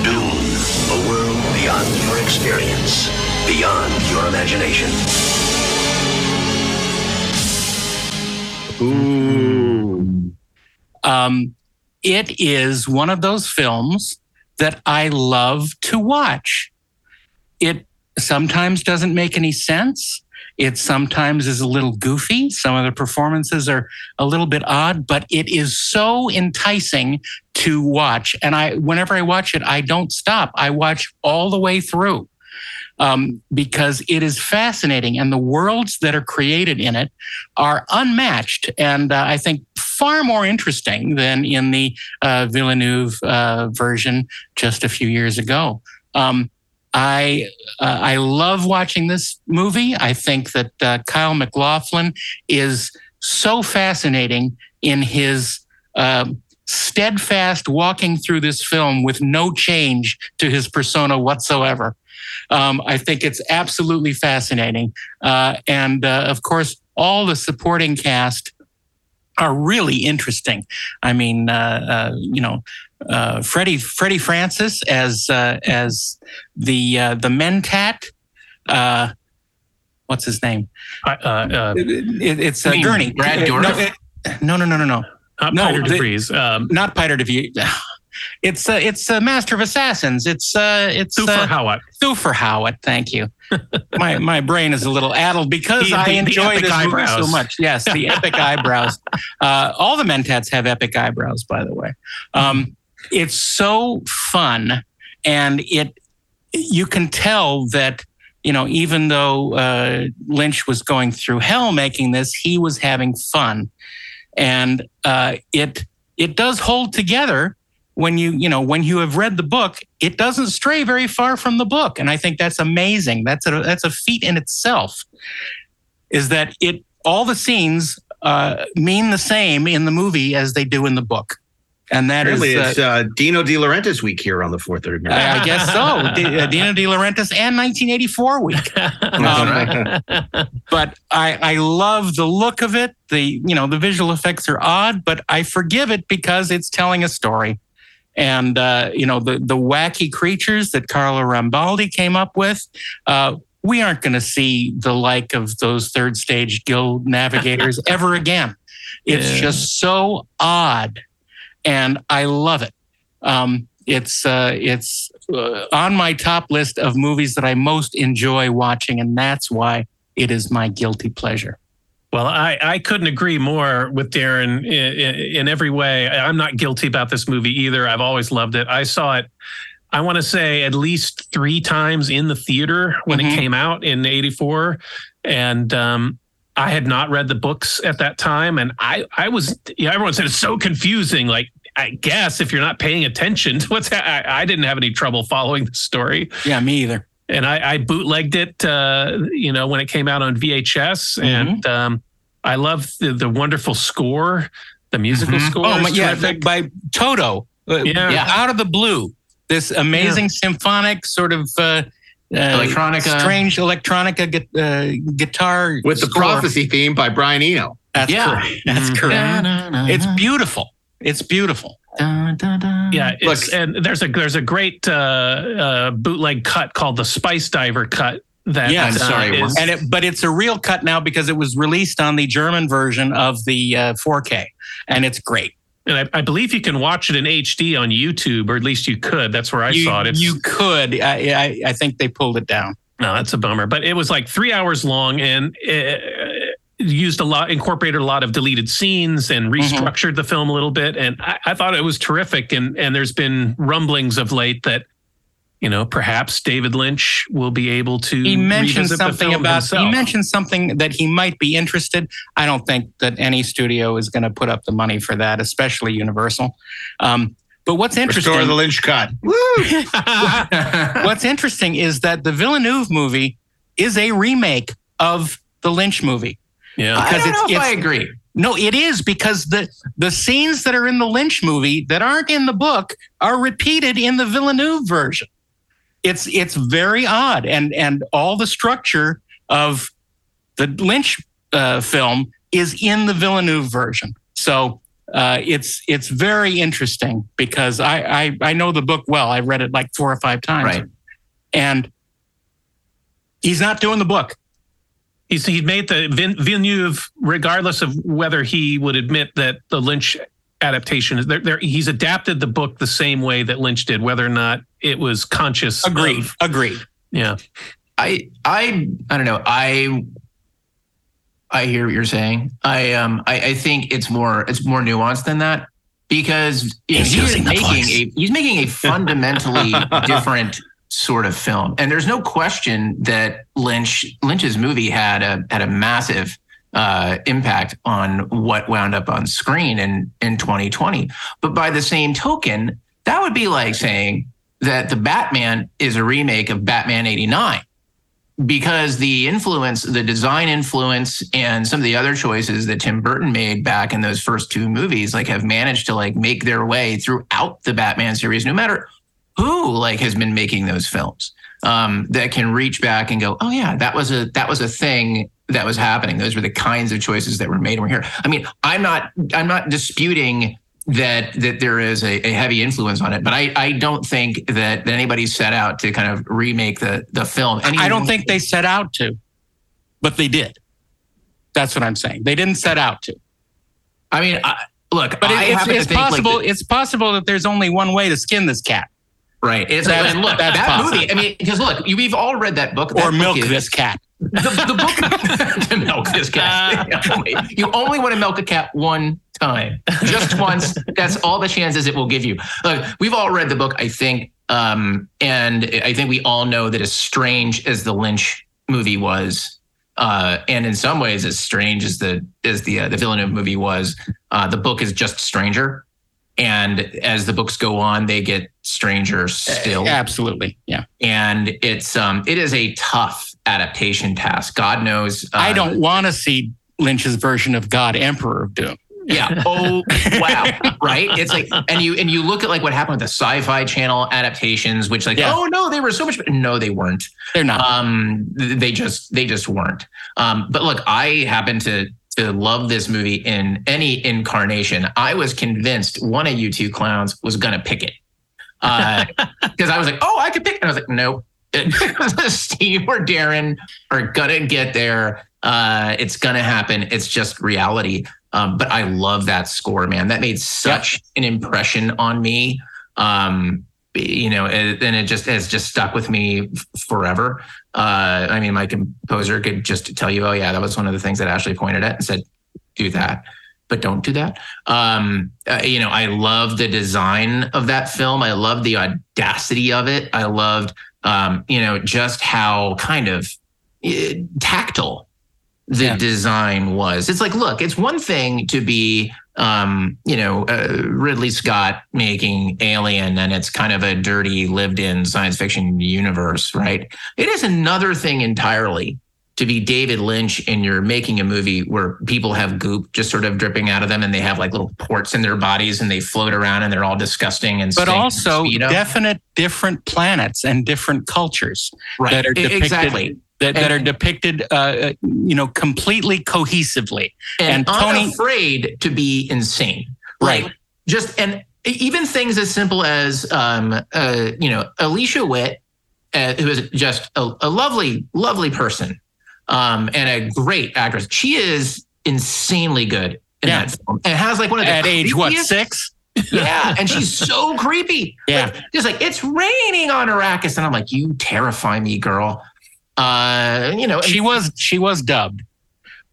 Dune, a world beyond your experience, beyond your imagination. Ooh. Um, it is one of those films that I love to watch. It sometimes doesn't make any sense. It sometimes is a little goofy. Some of the performances are a little bit odd, but it is so enticing to watch. And I, whenever I watch it, I don't stop. I watch all the way through um, because it is fascinating, and the worlds that are created in it are unmatched, and uh, I think far more interesting than in the uh, Villeneuve uh, version just a few years ago. Um, I uh, I love watching this movie. I think that uh, Kyle MacLachlan is so fascinating in his um, steadfast walking through this film with no change to his persona whatsoever. Um, I think it's absolutely fascinating, uh, and uh, of course, all the supporting cast are really interesting. I mean, uh, uh, you know, uh, Freddie Freddie Francis as uh, as the uh, the Mentat. Uh, what's his name? Uh, uh, It- it's uh, Gurney. Brad Dourif? No, no, no, no, no. Not no, Piter the- DeVries. Um, not Piter DeVries. It's uh, it's uh, Master of Assassins. It's uh, it's Thufir uh, Hawat. Thufir Hawat. Thank you. my my brain is a little addled because The- I the- the enjoy epic this movie so much. Yes, the epic eyebrows. Uh, all the Mentats have epic eyebrows, by the way. Um, it's so fun, and it you can tell that you know even though uh, Lynch was going through hell making this, he was having fun, and uh, it it does hold together when you you know when you have read the book it doesn't stray very far from the book. And i think that's amazing. That's a that's a feat in itself is that it all the scenes uh, mean the same in the movie as they do in the book and that is Apparently, uh, it's uh, Dino De Laurentiis week here on the 430 Minute. I I guess so. D- uh, Dino De Laurentiis and 1984 week. Um, but I, I love the look of it. The you know the visual effects are odd, but I forgive it because it's telling a story. And uh, you know the the wacky creatures that Carlo Rambaldi came up with. Uh, we aren't going to see the like of those third stage guild navigators ever again. It's Yeah. just so odd, and I love it. Um, it's uh, it's uh, on my top list of movies that I most enjoy watching, and that's why it is my guilty pleasure. Well, I, I couldn't agree more with Daren in, in, in every way. I'm not guilty about this movie either. I've always loved it. I saw it, I want to say, at least three times in the theater when Mhm. it came out in '84, and um, I had not read the books at that time, and I I was yeah. Everyone said it's so confusing. Like I guess if you're not paying attention to what's ha- I, I didn't have any trouble following the story. Yeah, me either. And I, I bootlegged it, uh, you know, when it came out on VHS, and um, I love the, the wonderful score, the musical Mhm. score. Oh, my- yeah, terrific. by Toto. Uh, Yeah. out of the blue, this amazing symphonic sort of uh, Electronica. strange electronica gu- uh, guitar With the prophecy theme by Brian Eno. That's Yeah. correct. That's correct. It's beautiful. It's beautiful. Yeah, it's, and there's a there's a great uh, uh, bootleg cut called the Spice Diver cut. That Yeah, uh, sorry, is- and it, but it's a real cut now because it was released on the German version of the uh, 4K, and it's great. And I, I believe you can watch it in HD on YouTube, or at least you could. That's where I you, saw it. It's, you could. I, I, I think they pulled it down. No, that's a bummer. But it was like three hours long and it used a lot, incorporated a lot of deleted scenes and Mm-hmm. restructured the film a little bit. And I, I thought it was terrific. And and there's been rumblings of late that you know perhaps David Lynch will be able to. He mentioned something about. himself. He mentioned something that he might be interested. I don't think that any studio is going to put up the money for that, especially Universal. Um, but what's interesting? Restore the Lynch cut. what's interesting is that the Villeneuve movie is a remake of the Lynch movie. Yeah. I don't know if I agree. No, it is because the the scenes that are in the Lynch movie that aren't in the book are repeated in the Villeneuve version. It's it's very odd, and and all the structure of The Lynch uh, film is in the Villeneuve version. So uh, it's it's very interesting because I, I I know the book well. I read it like four or five times, Right. and he's not doing the book. He's he made the Vin, Villeneuve, regardless of whether he would admit that the Lynch adaptation is there, there. He's adapted the book the same way that Lynch did, whether or not it was conscious. Agreed. of- Agreed. yeah. I I I don't know. I I hear what you're saying. I um I, I think it's more it's more nuanced than that because you know, He's using making plugs. a he's making a fundamentally different sort of film. And there's no question that Lynch Lynch's movie had a had a massive uh, impact on what wound up on screen in in 2020. But by the same token, that would be like saying that the Batman is a remake of Batman 89 because the influence, the design influence, and some of the other choices that Tim Burton made back in those first two movies, like have managed to like make their way throughout the Batman series, no matter who like has been making those films. Um, that can reach back and go, oh yeah, that was a that was a thing that was happening. Those were the kinds of choices that were made. And we're here. I mean, I'm not I'm not disputing that that there is a, a heavy influence on it, but I, I don't think that, that anybody set out to kind of remake the the film. And I don't think they set out to, but they did. That's what I'm saying. They didn't set out to. I mean, I, look, But it- it's, it's think, like, possible. it's possible that there's only one way to skin this cat, right? It's and look that's that movie. I mean, because look, you, we've all read that book. That or book milk is- this cat. the, the book to milk this cat. you only want to milk a cat one time, just once. That's all the chances it will give you. Look, we've all read the book, I think, um, and I think we all know that as strange as the Lynch movie was, uh, and in some ways as strange as the as the uh, the Villeneuve movie was, uh, the book is just stranger. And as the books go on, they get stranger still Absolutely. Yeah. and it's um it is a tough adaptation task. God knows. Uh, I don't want to see Lynch's version of God, Emperor of Dune. Yeah. Oh wow. right. It's like and you and you look at like what happened with the Sci-Fi Channel adaptations, which like Yeah. oh no they were so much. No, they weren't. They're not. Um, they just they just weren't. Um, but look, I happen to to love this movie in any incarnation. I was convinced one of you two clowns was gonna pick it. Because I was like, oh, I could pick. It. And I was like, nope. Steve or Daren are gonna get there. Uh, it's gonna happen. It's just reality. Um, but I love that score, man. That made such an impression on me. Um, you know, and it just has just stuck with me forever. Uh, I mean, my composer could just tell you, oh yeah, that was one of the things that Ashley pointed at and said, do that, but don't do that. Um, uh, you know, I love the design of that film. I love the audacity of it. I loved, um, you know, just how kind of uh, tactile the Yeah. design was. It's like, look, it's one thing to be, um, you know, uh, Ridley Scott making Alien, and it's kind of a dirty, lived-in science fiction universe, right? It is another thing entirely to be David Lynch and you're making a movie where people have goop just sort of dripping out of them, and they have like little ports in their bodies, and they float around, and they're all disgusting and But and also definite different planets and different cultures Right. that are depicted exactly. That, that are depicted uh, you know completely cohesively. and, And Tony- unafraid to be insane. Right. Like just and even things as simple as um uh you know Alicia Witt, uh, who is just a, a lovely lovely person, um and a great actress. She is insanely good in Yeah. that film and has like one of the At age what six? Yeah, and she's so creepy. Yeah. Like, just like it's raining on Arrakis, and I'm like, you terrify me, girl. Uh, you know, She was she was dubbed,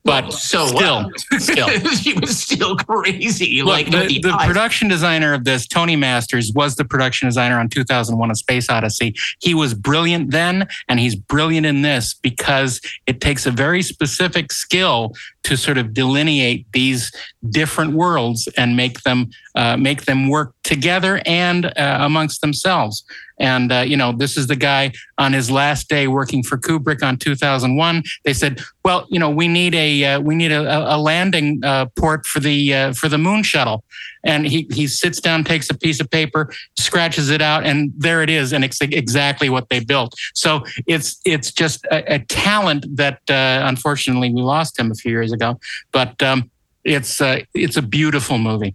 but Well, so still still. she was still crazy. Look, like the, the production designer of this, Tony Masters, was the production designer on 2001: A Space Odyssey. He was brilliant then, and he's brilliant in this because it takes a very specific skill to sort of delineate these different worlds and make them uh, make them work together and uh, amongst themselves. And uh, you know, this is the guy on his last day working for Kubrick on 2001. They said, "Well, you know, we need a uh, we need a, a landing uh, port for the uh, for the moon shuttle." And he he sits down, takes a piece of paper, scratches it out, and there it is, and it's exactly what they built. So it's it's just a, a talent that uh, unfortunately we lost him a few years ago, but um, it's uh, it's a beautiful movie.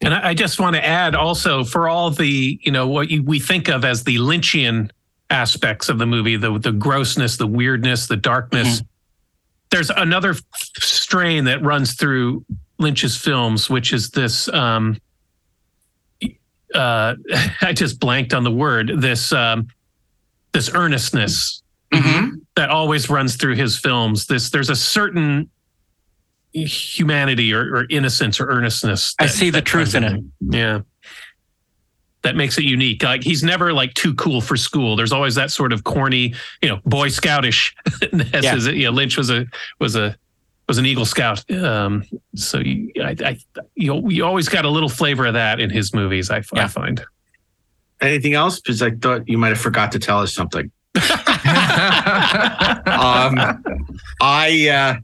And I I just want to add also for all the, you know, what you, we think of as the Lynchian aspects of the movie, the the grossness, the weirdness, the darkness. There's another strain that runs through Lynch's films, which is this um uh I just blanked on the word, this um this earnestness that always runs through his films. This there's a certain humanity or, or innocence or earnestness. I see the truth in it. Yeah. That makes it unique. Like he's never like too cool for school. There's always that sort of corny, you know, boy scoutish. Yeah. yeah. You know, Lynch was a was a was an Eagle Scout. Um, so you, I, I, you, you always got a little flavor of that in his movies. I, I find. Anything else? Because I thought you might have forgot to tell us something. um, I, uh,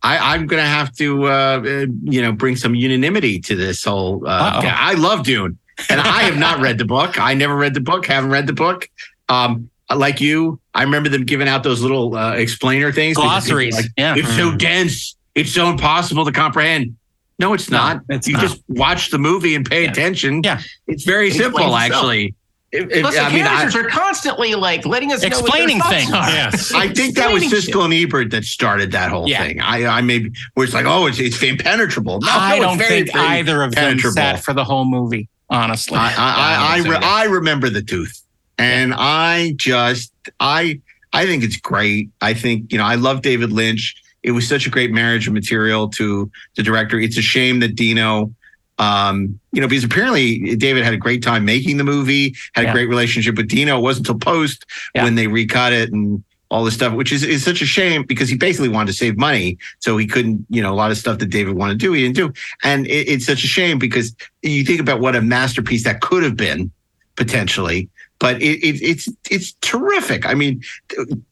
I, I'm gonna have to, uh, uh, you know, bring some unanimity to this whole. Uh, I love Dune, and I have not read the book. I never read the book. Haven't read the book. Um, like you, I remember them giving out those little uh, explainer things. because people were Glossaries, Like, yeah. It's so Mhm. dense. It's so impossible to comprehend. No, it's not. it's you not. just watch the movie and pay attention. Yeah, it's very It simple, itself. actually. If- if- Plus, the I mean, I- are constantly like letting us Explaining know what things. are. Yes. I think that was Explaining Siskel and Ebert that started that whole Yeah. thing. I, I maybe where it's like, oh, it's it's impenetrable. No, I no, don't very, think very either of them penetrable. sat for the whole movie. Honestly, I I I, I, re- I remember the tooth, and I just I I think it's great. I think you know I love David Lynch. It was such a great marriage of material to the director. It's a shame that Dino. Um, you know, because apparently David had a great time making the movie, had Yeah. a great relationship with Dino. It wasn't until post Yeah. when they recut it and all this stuff, which is, is such a shame because he basically wanted to save money. So he couldn't, you know, a lot of stuff that David wanted to do, he didn't do. And it, it's such a shame because you think about what a masterpiece that could have been potentially, but it, it, it's, it's terrific. I mean,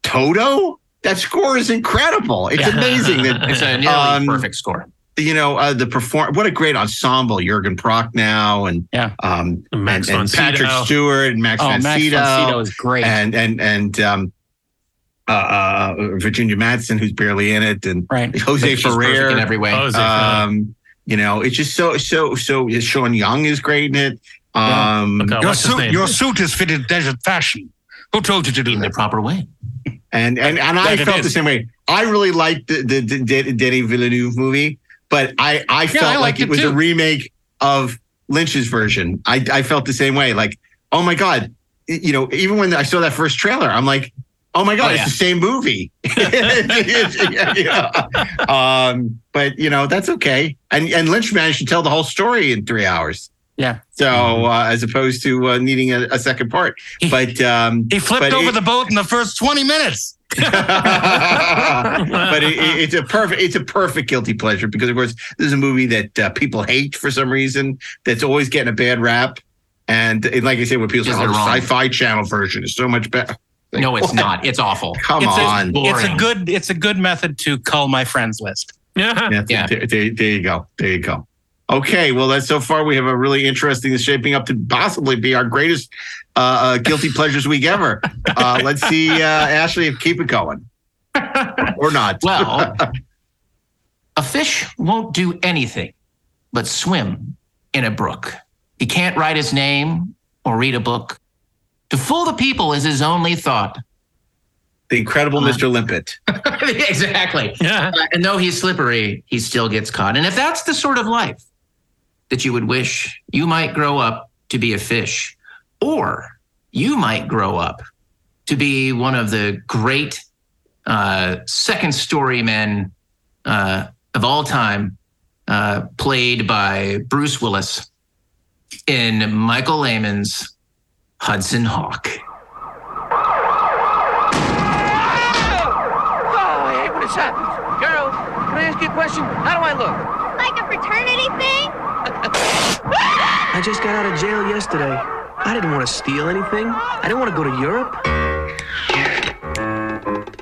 Toto, that score is incredible. It's Yeah. amazing that It's a nearly um, perfect score. you know, uh, the perform. What a great ensemble! Jurgen Prochnow and Yeah. um, and, Max and von Patrick Stewart and Max oh, von Max Sydow, von Sydow is great. and and and um, uh, uh, Virginia Madsen, who's barely in it, and right. Jose But Ferrer. in every way. Jose, Um, you know, it's just so so so. Sean Young is great in it. Um, Look, uh, Your suit, your suit is fitted desert fashion. Who told you to do it in the proper way. and and and I felt the same way. I really liked the the, the De- Denis Villeneuve movie, but I I felt I like liked it it was a remake of Lynch's version. I I felt the same way. Like, oh my god, you know, even when I saw that first trailer, I'm like, oh my god, Oh, it's the same movie. Yeah. Um, but you know that's okay. And and Lynch managed to tell the whole story in three hours. Yeah. So uh, as opposed to uh, needing a, a second part, but um, He flipped but over it- the boat in the first 20 minutes. but it, it- it's a perfect it's a perfect guilty pleasure because of course this is a movie that uh, people hate for some reason that's always getting a bad rap and, and like I said when people say oh, the sci-fi channel version is so much better Like, No, it's what? not. It's awful. come it's on A, it's a good. It's a good method to cull my friends list. Yeah. yeah, Yeah. There, there, there you go there you go okay well that's so far we have a really interesting shaping up to possibly be our greatest uh, uh guilty pleasures week ever uh let's see uh Ashley keep it going or not Well, a fish won't do anything but swim in a brook. He can't write his name or read a book. To fool the people is his only thought. the incredible Uh-huh. Mr. Limpet exactly. Yeah. Uh, and though he's slippery, he still gets caught. And if that's the sort of life that you would wish, you might grow up to be a fish, or you might grow up to be one of the great uh, second story men uh, of all time, uh, played by Bruce Willis in Michael Lehmann's Hudson Hawk. Oh, I hate when this happens. Girls, can I ask you a question? How do I look? Like a fraternity thing? I just got out of jail yesterday. I didn't want to steal anything. I didn't want to go to Europe.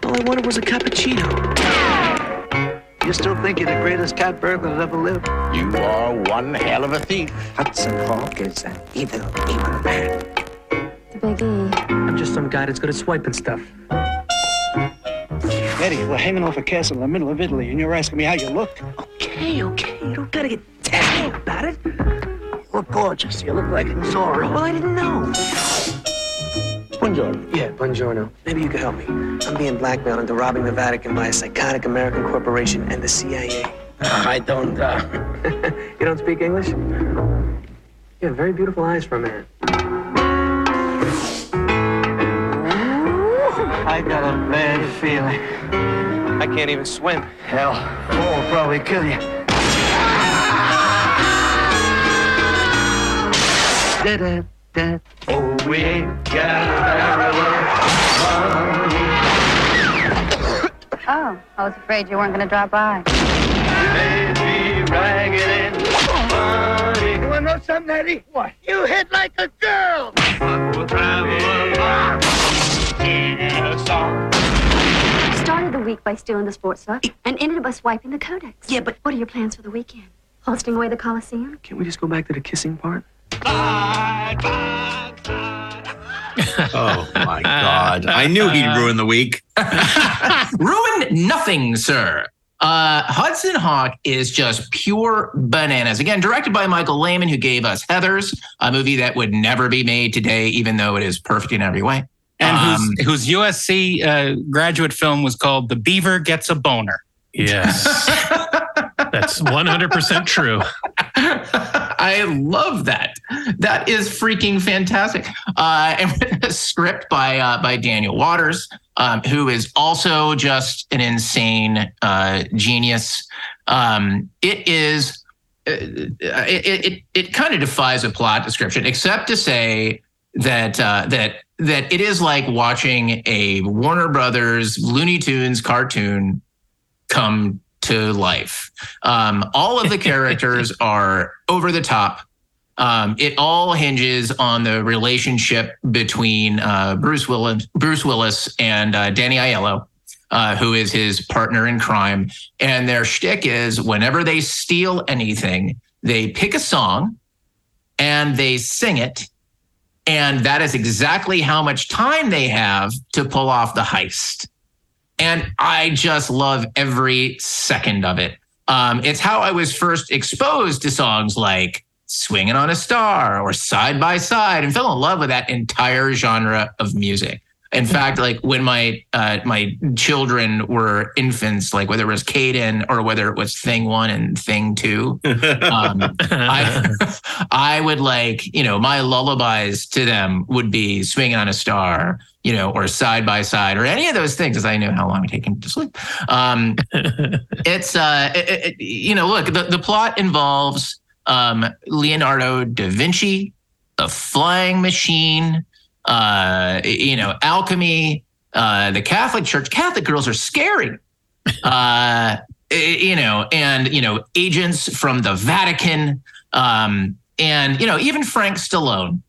All I wanted was a cappuccino. You still think you're the greatest cat burglar that ever lived? You are one hell of a thief. Hudson Hawk is an evil, evil man. Big E. I'm just some guy that's good at swiping stuff. Eddie, we're hanging off a castle in the middle of Italy, and you're asking me how you look? Okay, okay. You don't gotta get technical about it. You look gorgeous. You look like a Zorro. Well, I didn't know. Buongiorno. Yeah, buongiorno. Maybe you could help me. I'm being blackmailed into robbing the Vatican by a psychotic American corporation and the CIA. I don't, uh... you don't speak English? You have very beautiful eyes for a man. I got a bad feeling. I can't even swim. Hell, Paul will probably kill you. Da-da-da. Oh, we ain't got a barrel of money. Oh, I was afraid you weren't going to drop by. Baby, ragged and funny. You wanna know something, Eddie? What? You hit like a girl. We'll travel along in a song. Started the week by stealing the sports stuff and ended by swiping the codex. Yeah, but what are your plans for the weekend? Hosting away the Coliseum? Can't we just go back to the kissing part? Oh my God! I knew he'd ruin the week. Ruined nothing, sir. Uh, Hudson Hawk is just pure bananas. Again, directed by Michael Lehmann, who gave us Heathers, a movie that would never be made today, even though it is perfect in every way. And Um, whose, whose USC uh, graduate film was called The Beaver Gets a Boner. Yes. That's 100% true. I love that. That is freaking fantastic. Uh, and with a script by uh, by Daniel Waters, um, who is also just an insane uh, genius. Um, it is. uh, It it, it kind of defies a plot description, except to say that uh, that that it is like watching a Warner Brothers Looney Tunes cartoon come to life. Um, all of the characters are over the top. Um, it all hinges on the relationship between uh, Bruce Willis, Bruce Willis and uh, Danny Aiello, uh, who is his partner in crime. And their shtick is whenever they steal anything, they pick a song and they sing it. And that is exactly how much time they have to pull off the heist and I just love every second of it. Um, it's how I was first exposed to songs like "Swinging on a Star" or "Side by Side" and fell in love with that entire genre of music. In fact, like when my uh, my children were infants, like whether it was Caden or whether it was Thing One and Thing Two, um, I I would like you know my lullabies to them would be "Swinging on a Star," you know, or "Side by Side" or any of those things, as I knew how long it take him to sleep. Um, it's uh, it, it- you know, look, the, the plot involves um, Leonardo da Vinci, a flying machine, uh, you know, alchemy, uh, the Catholic Church. Catholic girls are scary. Uh, you know, and you know, agents from the Vatican, um, and you know, even Frank Stallone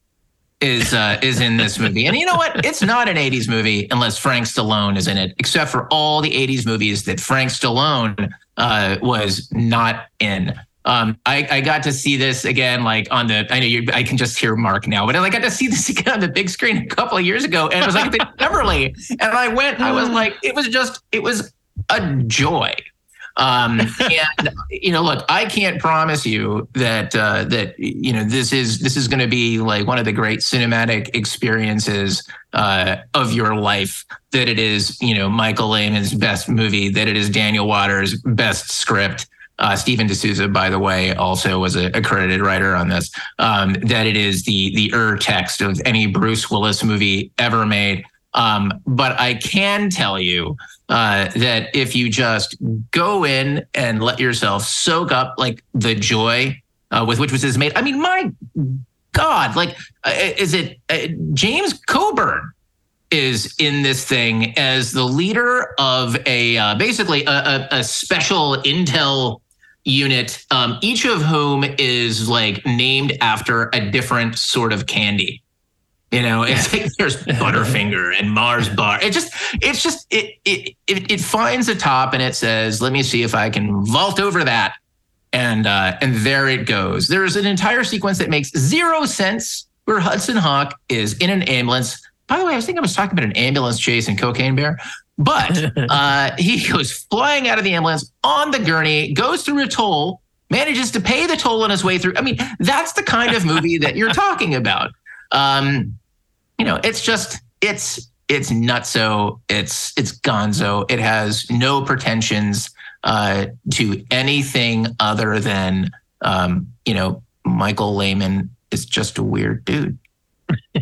is uh, is in this movie. And you know what? It's not an 80s movie unless Frank Stallone is in it, except for all the 80s movies that Frank Stallone uh, was not in. Um, I, I got to see this again, like on the. I know you. I can just hear Mark now, but I got to see this again on the big screen a couple of years ago, and it was like the Beverly, and I went. I was like, it was just, it was a joy. Um, and you know, look, I can't promise you that uh, that you know this is this is going to be like one of the great cinematic experiences uh, of your life. That it is, you know, Michael Lehmann's best movie. That it is Daniel Waters' best script. Uh, Steven de Souza, by the way, also was a accredited writer on this. Um, that it is the the ur text of any Bruce Willis movie ever made. Um, but I can tell you uh, that if you just go in and let yourself soak up like the joy uh, with which this is made. I mean, my God, like, uh, is it uh, James Coburn? Is in this thing as the leader of a uh, basically a, a, a special intel unit, um, each of whom is like named after a different sort of candy. You know, it's like there's Butterfinger and Mars Bar. It just, it's just, it, it, it, it finds a top and it says, "Let me see if I can vault over that," and uh, and there it goes. There's an entire sequence that makes zero sense where Hudson Hawk is in an ambulance. By the way, I was thinking I was talking about an ambulance chase and Cocaine Bear, but uh, he goes flying out of the ambulance on the gurney, goes through a toll, manages to pay the toll on his way through. I mean, that's the kind of movie that you're talking about. Um, you know, it's just it's it's nutso. It's it's gonzo. It has no pretensions uh, to anything other than um, you know Michael Lehmann is just a weird dude.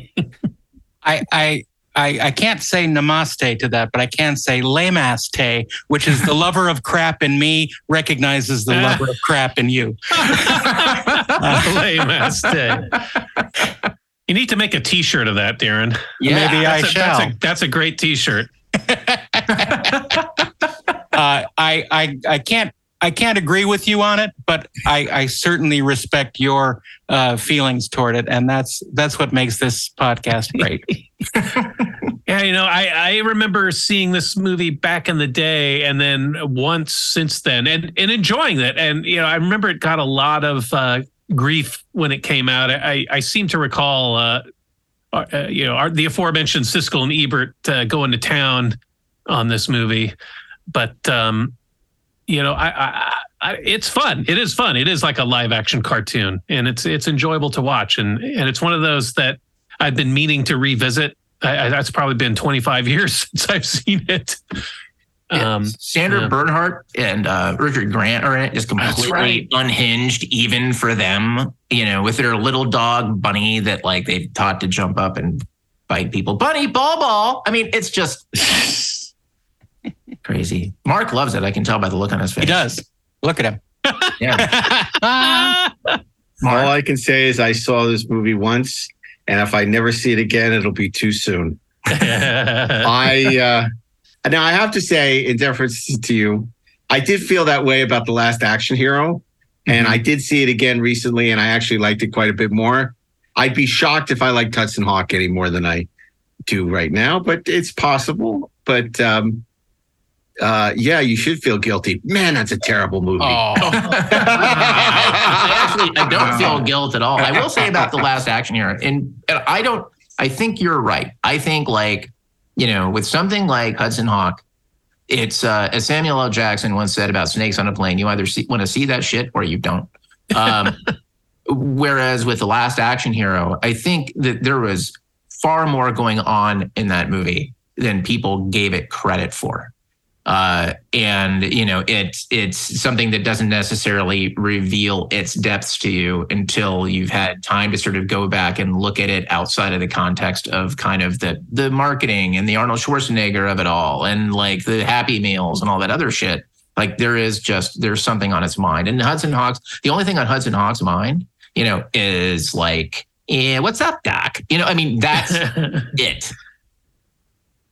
I, I I I can't say namaste to that, but I can say lamaste, which is the lover of crap in me recognizes the lover of crap in you. Lamaste. You need to make a T-shirt of that, Daren. Yeah, Maybe I a, shall. That's a, that's a great T-shirt. uh, I, I I can't I can't agree with you on it, but I, I certainly respect your uh, feelings toward it, and that's that's what makes this podcast great. Yeah, you know, I, I remember seeing this movie back in the day and then once since then and, and enjoying it. And, you know, I remember it got a lot of uh, grief when it came out. I, I seem to recall, uh, uh, you know, our, the aforementioned Siskel and Ebert uh, going to town on this movie. But, um, you know, I, I, I, it's fun. It is fun. It is like a live action cartoon and it's, it's enjoyable to watch. And, and it's one of those that I've been meaning to revisit. I, that's probably been 25 years since I've seen it. Um, Sandra yeah. Bernhard and uh, Richard Grant are in it, just completely right. unhinged, even for them. You know, with their little dog Bunny that like they've taught to jump up and bite people. Bunny, ball, ball. I mean, it's just crazy. Mark loves it. I can tell by the look on his face. He does. Look at him. Yeah. All I can say is I saw this movie once, and if I never see it again, it'll be too soon. I uh, now I have to say, in deference to you, I did feel that way about the last action hero, and I did see it again recently, and I actually liked it quite a bit more. I'd be shocked if I liked Hudson Hawk any more than I do right now, but it's possible. But um, uh, yeah, you should feel guilty. Man, that's a terrible movie. I actually I don't feel guilt at all. I will say about the last action hero, and, and I don't. I think you're right. I think like you know, with something like Hudson Hawk, it's uh, as Samuel L. Jackson once said about snakes on a plane. You either want to see that shit or you don't. Um, whereas with the last action hero, I think that there was far more going on in that movie than people gave it credit for. Uh, and you know, it's it's something that doesn't necessarily reveal its depths to you until you've had time to sort of go back and look at it outside of the context of kind of the the marketing and the Arnold Schwarzenegger of it all, and like the Happy Meals and all that other shit. Like there is just there's something on its mind, and Hudson Hawks. The only thing on Hudson Hawks' mind, you know, is like, yeah, what's up, Doc? You know, I mean, that's it.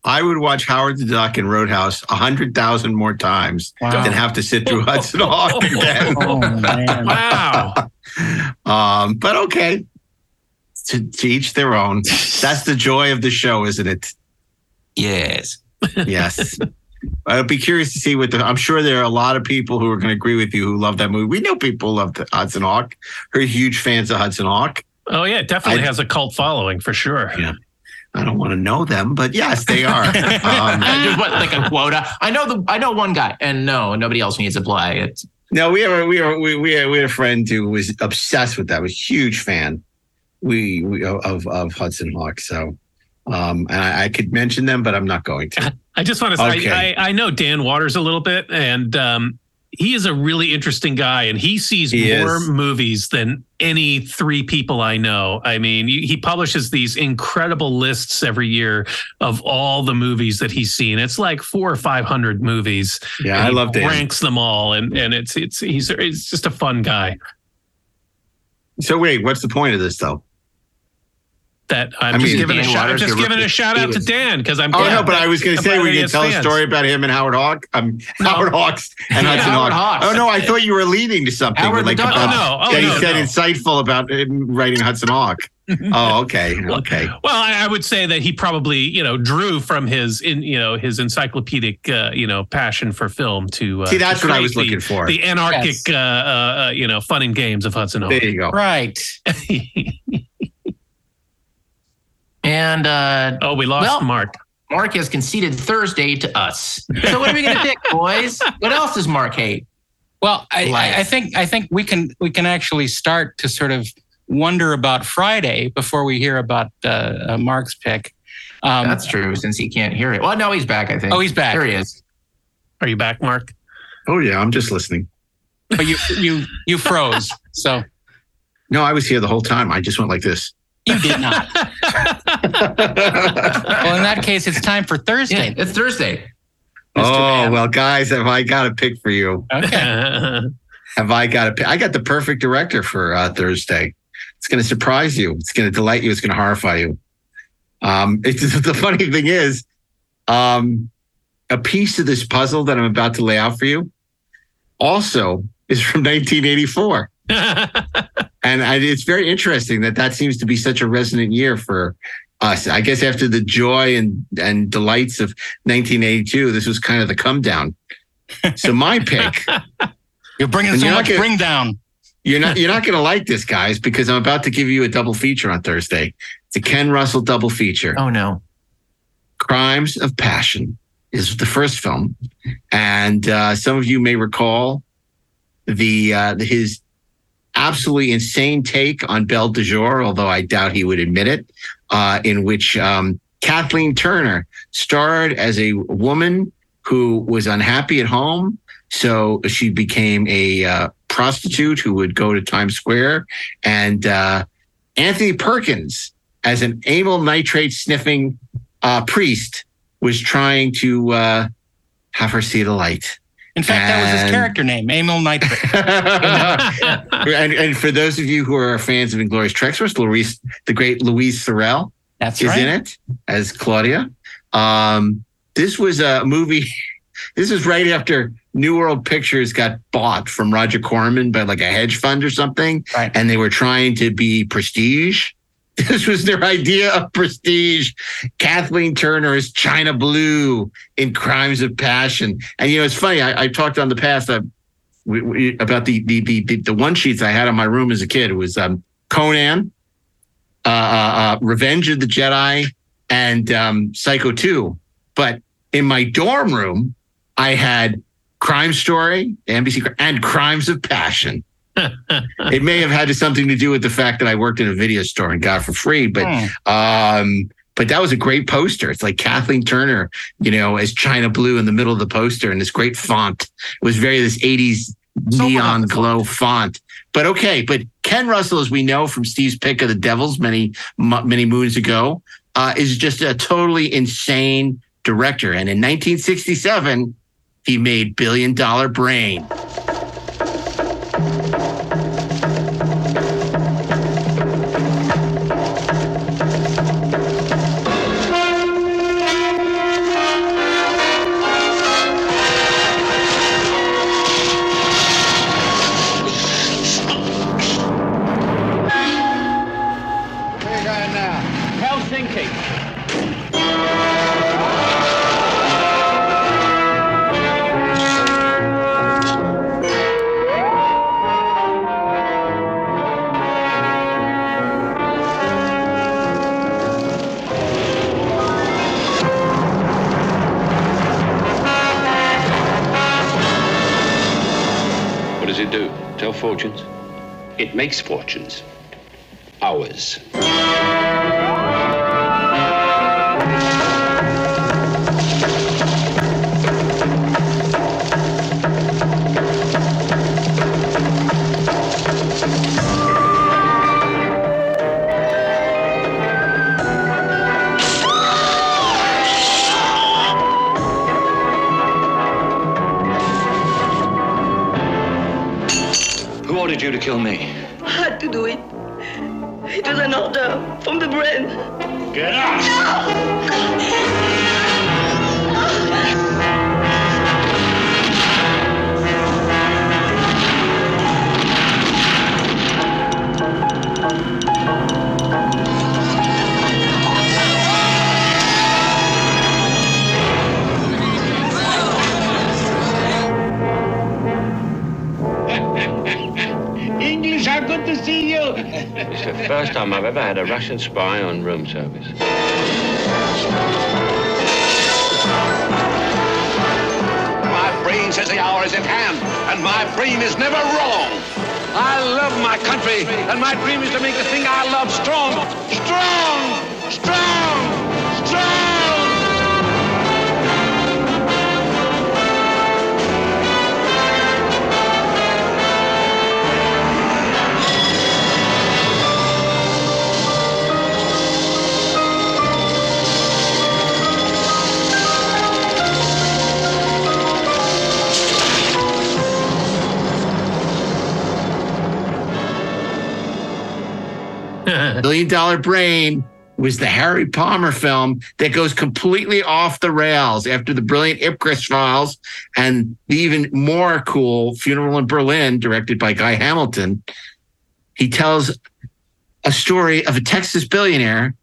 I would watch Howard the Duck and Roadhouse a hundred thousand more times Wow. than have to sit through Hudson Hawk again. Oh, man. Wow. Um, but okay, to, to each their own. That's the joy of the show, isn't it? Yes. Yes. I'd be curious to see what the. I'm sure there are a lot of people who are going to agree with you who love that movie. We know people love the Hudson Hawk. Who are huge fans of Hudson Hawk. Oh yeah, it definitely I- has a cult following for sure. Yeah. I don't want to know them, but yes, they are. Um, Just what, like a quota. I know the I know one guy, and no, nobody else needs to play. It's No, we have a, we are we we had, we had a friend who was obsessed with that. Was a huge fan. We, we of of Hudson Hawk. So, um, and I, I could mention them, but I'm not going to. I just want to say Okay. I, I know Dan Waters a little bit, and um, he is a really interesting guy, and he sees He more is. movies than any three people I know. I mean, he he publishes these incredible lists every year of all the movies that he's seen. It's like four or five hundred movies. Yeah, I he love Dan. Ranks them all, and and it's it's he's it's just a fun guy. So wait, what's the point of this though? That I'm I just mean, giving a shout. I'm just giving a shout out to Dan because I'm. Oh glad no, but I was going to say we he can has tell a story about him and Howard Hawk. Um, No. Howard Hawks and Yeah, Hudson Howard Hawks. Hawks. Oh no, I thought you were leading to something. Howard like the Duck. about- Oh, no. Oh, that he no, said no. insightful about him writing Hudson Hawk. oh, okay, okay. Well, I, I would say that he probably, you know, drew from his, in you know, his encyclopedic, uh, you know, passion for film to uh, See, that's to what I was create the- looking for. The anarchic, Yes. uh, uh, uh, you know, fun and games of Hudson Hawk. There you go. Right. And uh, oh, we lost well, Mark. Mark has conceded Thursday to us. So what are we going to pick, boys? What else does Mark hate? Well, I, Life. I, I think I think we can we can actually start to sort of wonder about Friday before we hear about uh, uh, Mark's pick. Um, That's true, since he can't hear it. Well, no, he's back. I think. Oh, he's back. There he is. Are you back, Mark? Oh yeah, I'm just listening. but you you you froze. So No, I was here the whole time. I just went like this. You did not. well, in that case, it's time for Thursday. Yeah, it's Thursday. Oh well, guys, have I got a pick for you? Okay. Have I got a pick? I got the perfect director for uh, Thursday. It's going to surprise you. It's going to delight you. It's going to horrify you. Um, it's the funny thing is, um, a piece of this puzzle that I'm about to lay out for you also is from 1984. And I, it's very interesting that that seems to be such a resonant year for us. I guess after the joy and and delights of 1982, this was kind of the come down. So my pick, You're bringing so you're much gonna- bring down. you're not you're not going to like this, guys, because I'm about to give you a double feature on Thursday. It's a Ken Russell double feature. Oh no. Crimes of Passion is the first film, and uh, some of you may recall the uh, his absolutely insane take on Belle de Jour, although I doubt he would admit it, uh, in which um, Kathleen Turner starred as a woman who was unhappy at home, so she became a uh, prostitute who would go to Times Square, and uh, Anthony Perkins as an amyl nitrate sniffing uh, priest was trying to uh, have her see the light. In fact, that was his character name, Emil Nitrate. and, and for those of you who are fans of Inglorious Treksperts, Louise, the great Louise Sorel That's is right. in it as Claudia. Um, this was a movie. This is right after New World Pictures got bought from Roger Corman by like a hedge fund or something, Right. and they were trying to be prestige. This was their idea of prestige. Kathleen Turner is China Blue in Crimes of Passion, and you know it's funny. I, I talked on the past. Uh, we, we, about the, the the the one sheets I had in my room as a kid. It was um, Conan, uh, uh, uh, Revenge of the Jedi, and um, Psycho Two. But in my dorm room, I had Crime Story, NBC, and Crimes of Passion. It may have had something to do with the fact that I worked in a video store and got for free, but um, but that was a great poster. It's like Kathleen Turner, you know, as China Blue in the middle of the poster, and this great font. It was very this '80s neon glow font. But okay, but Ken Russell, as we know from Steve's pick of the Devils many many moons ago, uh, is just a totally insane director. And in 1967, he made Billion Dollar Brain. Had a spy on room service. My brain says the hour is at hand, and my brain is never wrong. I love my country, and my dream is to make the thing I love strong, strong, Billion Dollar Brain was the Harry Palmer film that goes completely off the rails after the brilliant Ipcress files and the even more cool Funeral in Berlin, directed by Guy Hamilton. He tells a story of a Texas billionaire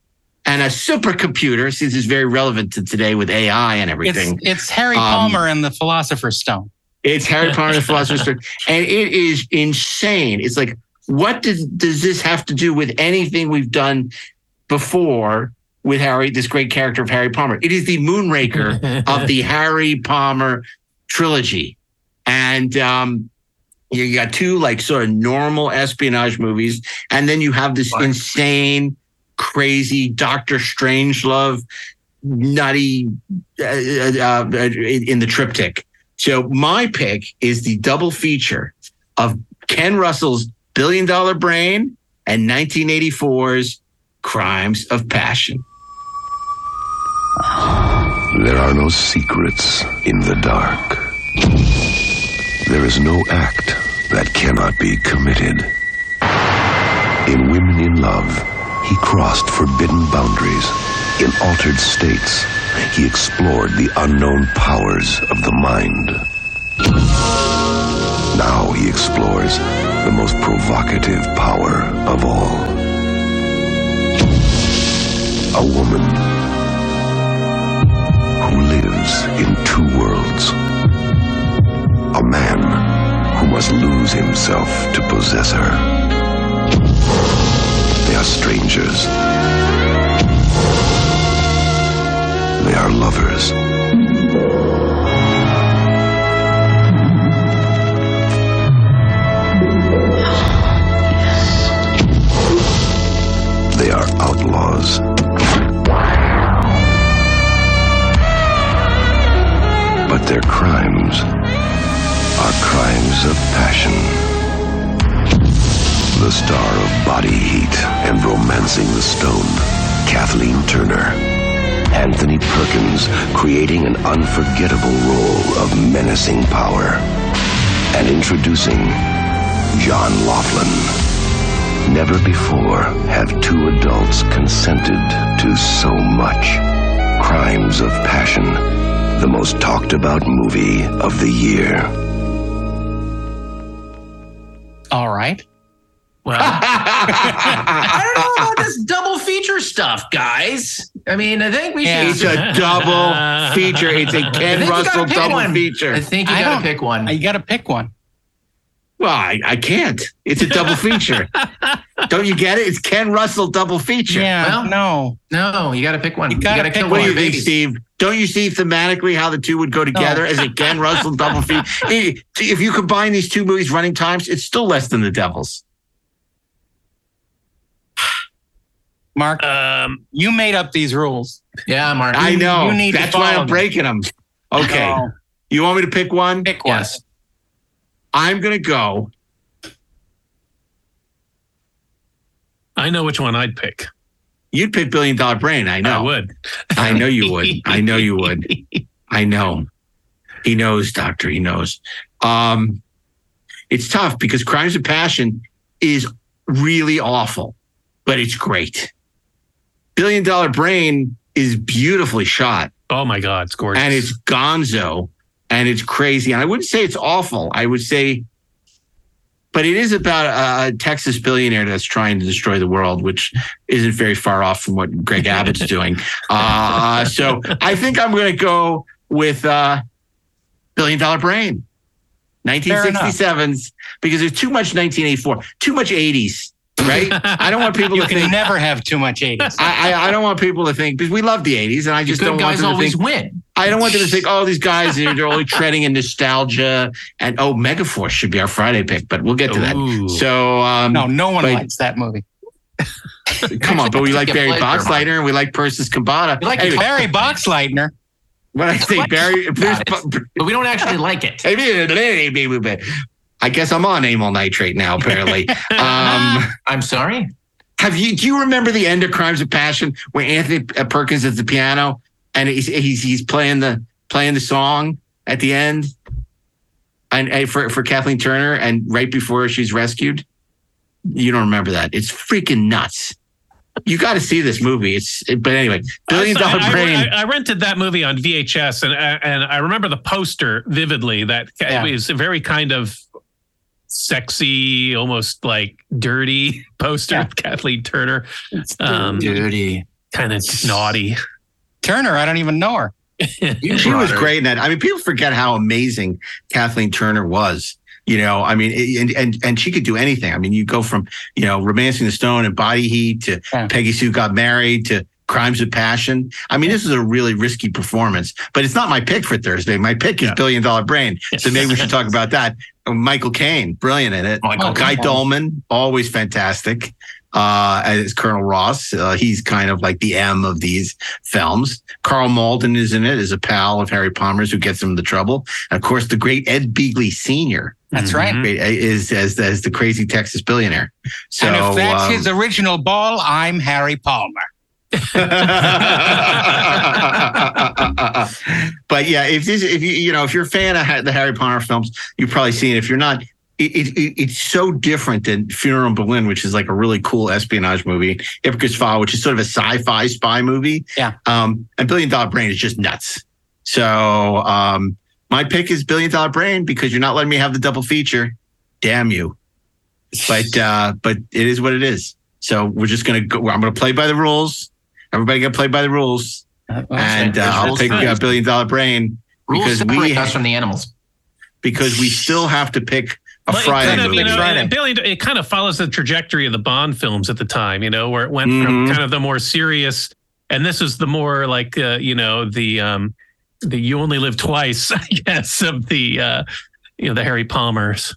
and a supercomputer. since it's very relevant to today with AI and It's, everything. it's Harry Um, Palmer and the Philosopher's Stone. It's Harry Potter and the Philosopher's Stone. And it is insane. It's like, what does, does this have to do with anything we've done before with Harry, this great character of Harry Palmer? It is the Moonraker of the Harry Palmer trilogy. And um, you got two like sort of normal espionage movies, and then you have this insane, crazy Doctor Strangelove, nutty uh, uh, uh, in the triptych. So my pick is the double feature of Ken Russell's Billion Dollar Brain and 1984's Crimes of Passion. There are no secrets in the dark. There is no act that cannot be committed. In Women in Love, he crossed forbidden boundaries. In altered states, he explored the unknown powers of the mind. Now he explores the most provocative power of all. A woman who lives in two worlds. A man who must lose himself to possess her. They are strangers. They are lovers. They are outlaws. But their crimes are crimes of passion. The star of Body Heat and Romancing the Stone, Kathleen Turner. Anthony Perkins creating an unforgettable role of menacing power. And introducing John Laughlin. Never before have two adults consented to so much. Crimes of Passion, the most talked about movie of the year. All right. Well, I don't know about this double feature stuff, guys. I mean, I think we should. It's a double feature. It's a Ken think you gotta Russell pick double one. feature. I think you I gotta pick one. You got to pick one. Well, I, I can't. It's a double feature. Don't you get it? It's Ken Russell double feature. Yeah. Well, no. No, you got to pick one. You, gotta pick one. What do you think. Steve? Don't you see thematically how the two would go together as a Ken Russell double feature? If you combine these two movies' running times, it's still less than The Devils. Mark, Um, you made up these rules. Yeah, Mark. I know. you need to That's why I'm them. breaking them. Okay. No. You want me to pick one? Pick one. Yes. I'm going to go. I know which one I'd pick. You'd pick Billion Dollar Brain. I know. I would. I know you would. I know you would. I know. He knows, Doctor. He knows. Um, it's tough because Crimes of Passion is really awful. but it's great. Billion Dollar Brain is beautifully shot. Oh my God, it's gorgeous. And it's gonzo and it's crazy. And I wouldn't say it's awful. I would say, but it is about a, Texas billionaire that's trying to destroy the world, which isn't very far off from what Greg Abbott's doing. Uh, so I think I'm going to go with uh, Billion Dollar Brain. 1967s because there's too much 1984, too much 80s, right? I don't want people You to can think never have too much 80s. I, I, I don't want people to think because we love the 80s and I just don't want them to always think, win. I don't want them to think, oh, these guys they're, they're only treading in nostalgia and oh, Megaforce should be our Friday pick, but we'll get to that. Ooh. So um, No, no one but- likes that movie. Come on, but we like Barry Boxleitner and we like Persis Khambatta. We like Anyway, Barry Boxleitner. what I think, Barry. But we don't actually like it. I guess I'm on amyl nitrate now. Apparently, um, I'm sorry. have you? Do you remember the end of Crimes of Passion where Anthony uh, Perkins is at the piano and he's he's he's playing the playing the song at the end, and, and for for Kathleen Turner, and right before she's rescued. You don't remember that? It's freaking nuts. You got to see this movie. It's but anyway, billion I- dollar I, brain. I, I rented that movie on VHS, and and I remember the poster vividly. That Yeah. it was a very kind of sexy, almost like dirty poster Yeah. of Kathleen Turner. Um, Dirty. kind of naughty. Turner, I don't even know her. she was great in that. I mean, people forget how amazing Kathleen Turner was. You know, I mean, and and and she could do anything. I mean, you go from you know *Romancing the Stone* and *Body Heat* to Yeah. *Peggy Sue Got Married* to *Crimes of Passion*. I mean, this is a really risky performance, but it's not my pick for Thursday. My pick is Yeah. *Billion Dollar Brain*. So maybe we should talk about that. Uh, Michael Caine, brilliant in it. Michael Guy Caine. Doleman, always fantastic. Uh, as Colonel Ross, uh, he's kind of like the M of these films. Karl Malden is in it as a pal of Harry Palmer's who gets him into trouble. And of course, the great Ed Begley Sr. That's right. great- is as as the crazy Texas billionaire. So, and if that's um, his original ball, I'm Harry Palmer. but yeah, if this, if you you know if you're a fan of Ha- the Harry Potter films, you've probably seen it. If you're not, it, it, it- it's so different than Funeral in Berlin, which is like a really cool espionage movie. Ipcress File, which is sort of a sci-fi spy movie. Yeah. Um, and Billion Dollar Brain is just nuts. So um, my pick is Billion Dollar Brain because you're not letting me have the double feature. Damn you. But uh, but it is what it is. So we're just gonna go. I'm gonna play by the rules. Everybody got to play by the rules. and uh, I'll rules pick first. uh, Billion Dollar Brain Rules because we us from the animals. because we still have to pick a Well, it Friday kind of, movie. you know, Friday. it, it kind of follows the trajectory of the Bond films at the time, you know, where it went Mhm. from kind of the more serious, and this is the more like, uh, you know, the um, the you only live twice, I guess, of the uh, you know the Harry Palmers.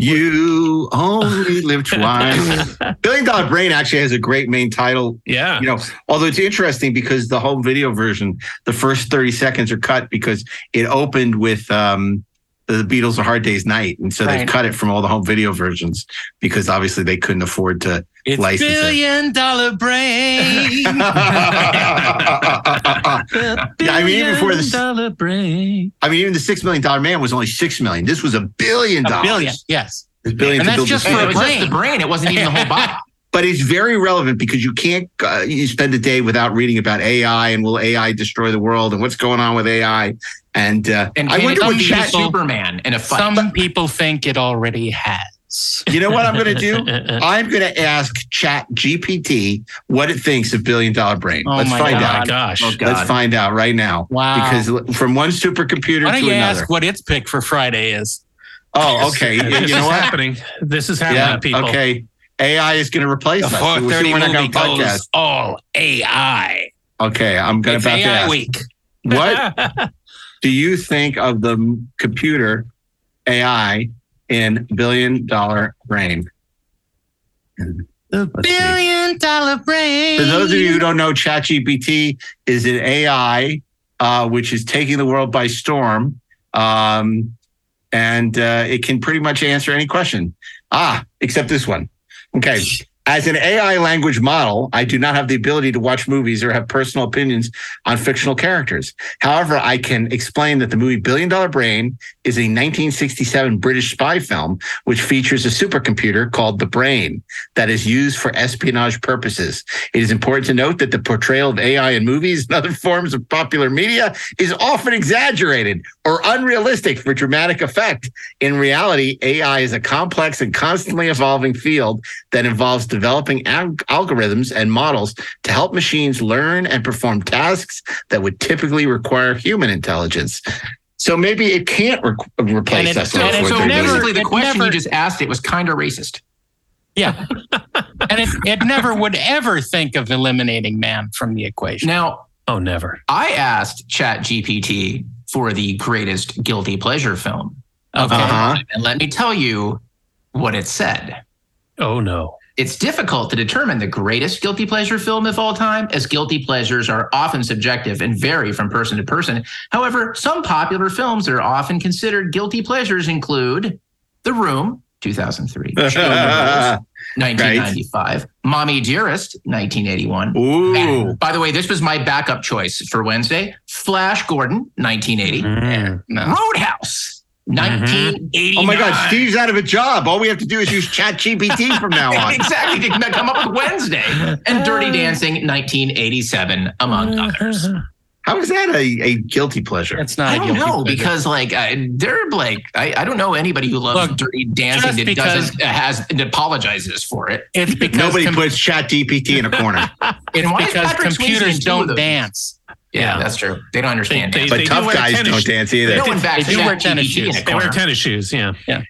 You only live twice. Billion Dollar Brain actually has a great main title. Yeah, You know, although it's interesting because the home video version, the first 30 seconds are cut because it opened with um, the Beatles' A Hard Day's Night. And so they've cut it from all the home video versions because obviously they couldn't afford to It's license it. billion dollar brain. yeah, I mean, even before the dollar brain. I mean, even the six million dollar man was only six million. This was a billion A dollars. billion, yes. It's billion And to that's build just this for It a thing. was just brain. the brain. It wasn't even the whole body. But it's very relevant because you can't uh, you spend a day without reading about AI and will AI destroy the world and what's going on with AI. And, uh, And I wonder what be chat. Superman in a fight. Some people think it already has. You know what I'm going to do? I'm going to ask Chat GPT what it thinks of Billion Dollar Brain. Oh Let's my find Oh God. out. gosh. Oh, God. Let's find out right now. Wow. Because from one supercomputer Why don't to you another. ask what its pick for Friday is? oh, okay. You, this you know is what? happening. This is happening, Yeah. people. Okay. AI is going to replace The us. We'll see 430 when I movie got podcast. all AI. Okay, I'm going to about to AI ask. week. What do you think of the computer AI in Billion Dollar Brain? The billion dollar brain. For those of you who don't know, ChatGPT is an AI uh, which is taking the world by storm, um, and uh, it can pretty much answer any question. Ah, except this one. Okay, As an AI language model, I do not have the ability to watch movies or have personal opinions on fictional characters. However, I can explain that the movie Billion Dollar Brain is a 1967 British spy film which features a supercomputer called the Brain that is used for espionage purposes. It is important to note that the portrayal of AI in movies and other forms of popular media is often exaggerated or unrealistic for dramatic effect. In reality, AI is a complex and constantly evolving field that involves developing al- algorithms and models to help machines learn and perform tasks that would typically require human intelligence. So maybe it can't re- replace And us. so, in so 430 basically, the question never- you just asked it was kind of racist. Yeah. and it, it never would ever think of eliminating man from the equation. Now, oh, never. I asked Chat GPT for the greatest guilty pleasure film. Okay. Uh-huh. And let me tell you what it said. Oh, no. It's difficult to determine the greatest guilty pleasure film of all time, as guilty pleasures are often subjective and vary from person to person. However, some popular films that are often considered guilty pleasures include The Room, 2003, Showgirls, 1995, Mommy Dearest, 1981. Ooh. And by the way, this was my backup choice for Wednesday. Flash Gordon, 1980. Roadhouse, mm. 1989. Oh my God, Steve's out of a job. All we have to do is use Chat GPT from now on. exactly to come up with Wednesday and Dirty uh. Dancing 1987 among uh-huh. others. How is that a, a guilty pleasure? It's not I a don't guilty know pleasure. because like I, they're like I, I don't know anybody who loves Look, Dirty Dancing that doesn't uh, has that apologizes for it. it's because Nobody com- puts Chat GPT in a corner. it's And why because Patrick Swayze in computers don't those? dance. Yeah, Yeah. that's true. They don't understand. They- dance. But do tough wear guys don't sh- dance no either. one backs They do wear tennis GPT shoes. in a They wear tennis shoes. Yeah. yeah.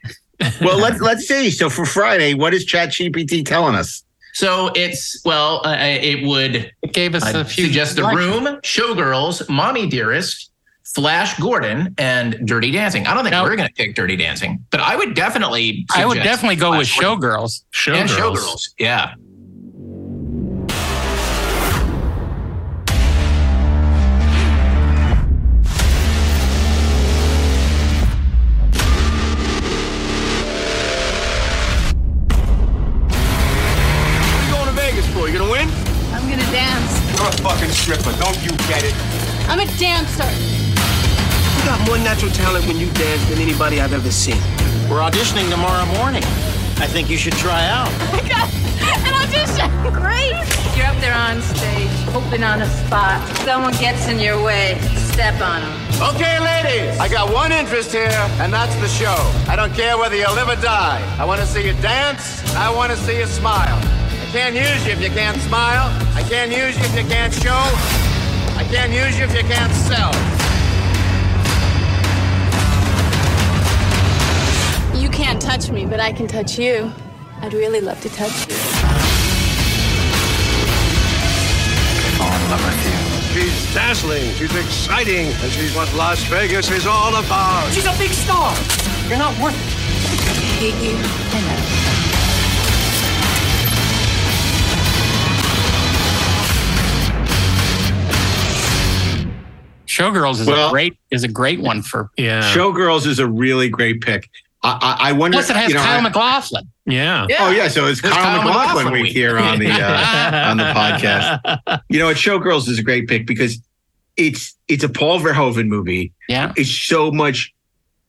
well, let's let's see. So for Friday, what is Chat GPT telling us? So it's well, uh, it would It gave us I'd a few. suggest The selections. Room, Showgirls, Mommy Dearest, Flash Gordon, and Dirty Dancing. I don't think Now- we're going to pick Dirty Dancing, but I would definitely. I would definitely go with Flash Gordon Showgirls. and Showgirls. Showgirls. Yeah. Dance. You're a fucking stripper. Don't you get it? I'm a dancer. You got more natural talent when you dance than anybody I've ever seen. We're auditioning tomorrow morning. I think you should try out. I got an audition. Great. You're up there on stage, hoping on a spot. Someone gets in your way, step on them. Okay, ladies. I got one interest here, and that's the show. I don't care whether you live or die. I want to see you dance. I want to see you smile. I can't use you if you can't smile. I can't use you if you can't show. I can't use you if you can't sell. You can't touch me, but I can touch you. I'd really love to touch you. Oh, love her here. She's dazzling. She's exciting. And she's what Las Vegas is all about. She's a big star. You're not worth it. I hate you. I Showgirls is Well- a great is a great one for. Yeah. Showgirls is a really great pick. I, I, I wonder. Plus, it has you know, Kyle I- MacLachlan. Yeah. Oh yeah, so it's There's Kyle, Kyle MacLachlan, MacLachlan week week. here on the uh, on the podcast. You know, what? Showgirls is a great pick because it's it's a Paul Verhoeven movie. Yeah. It's so much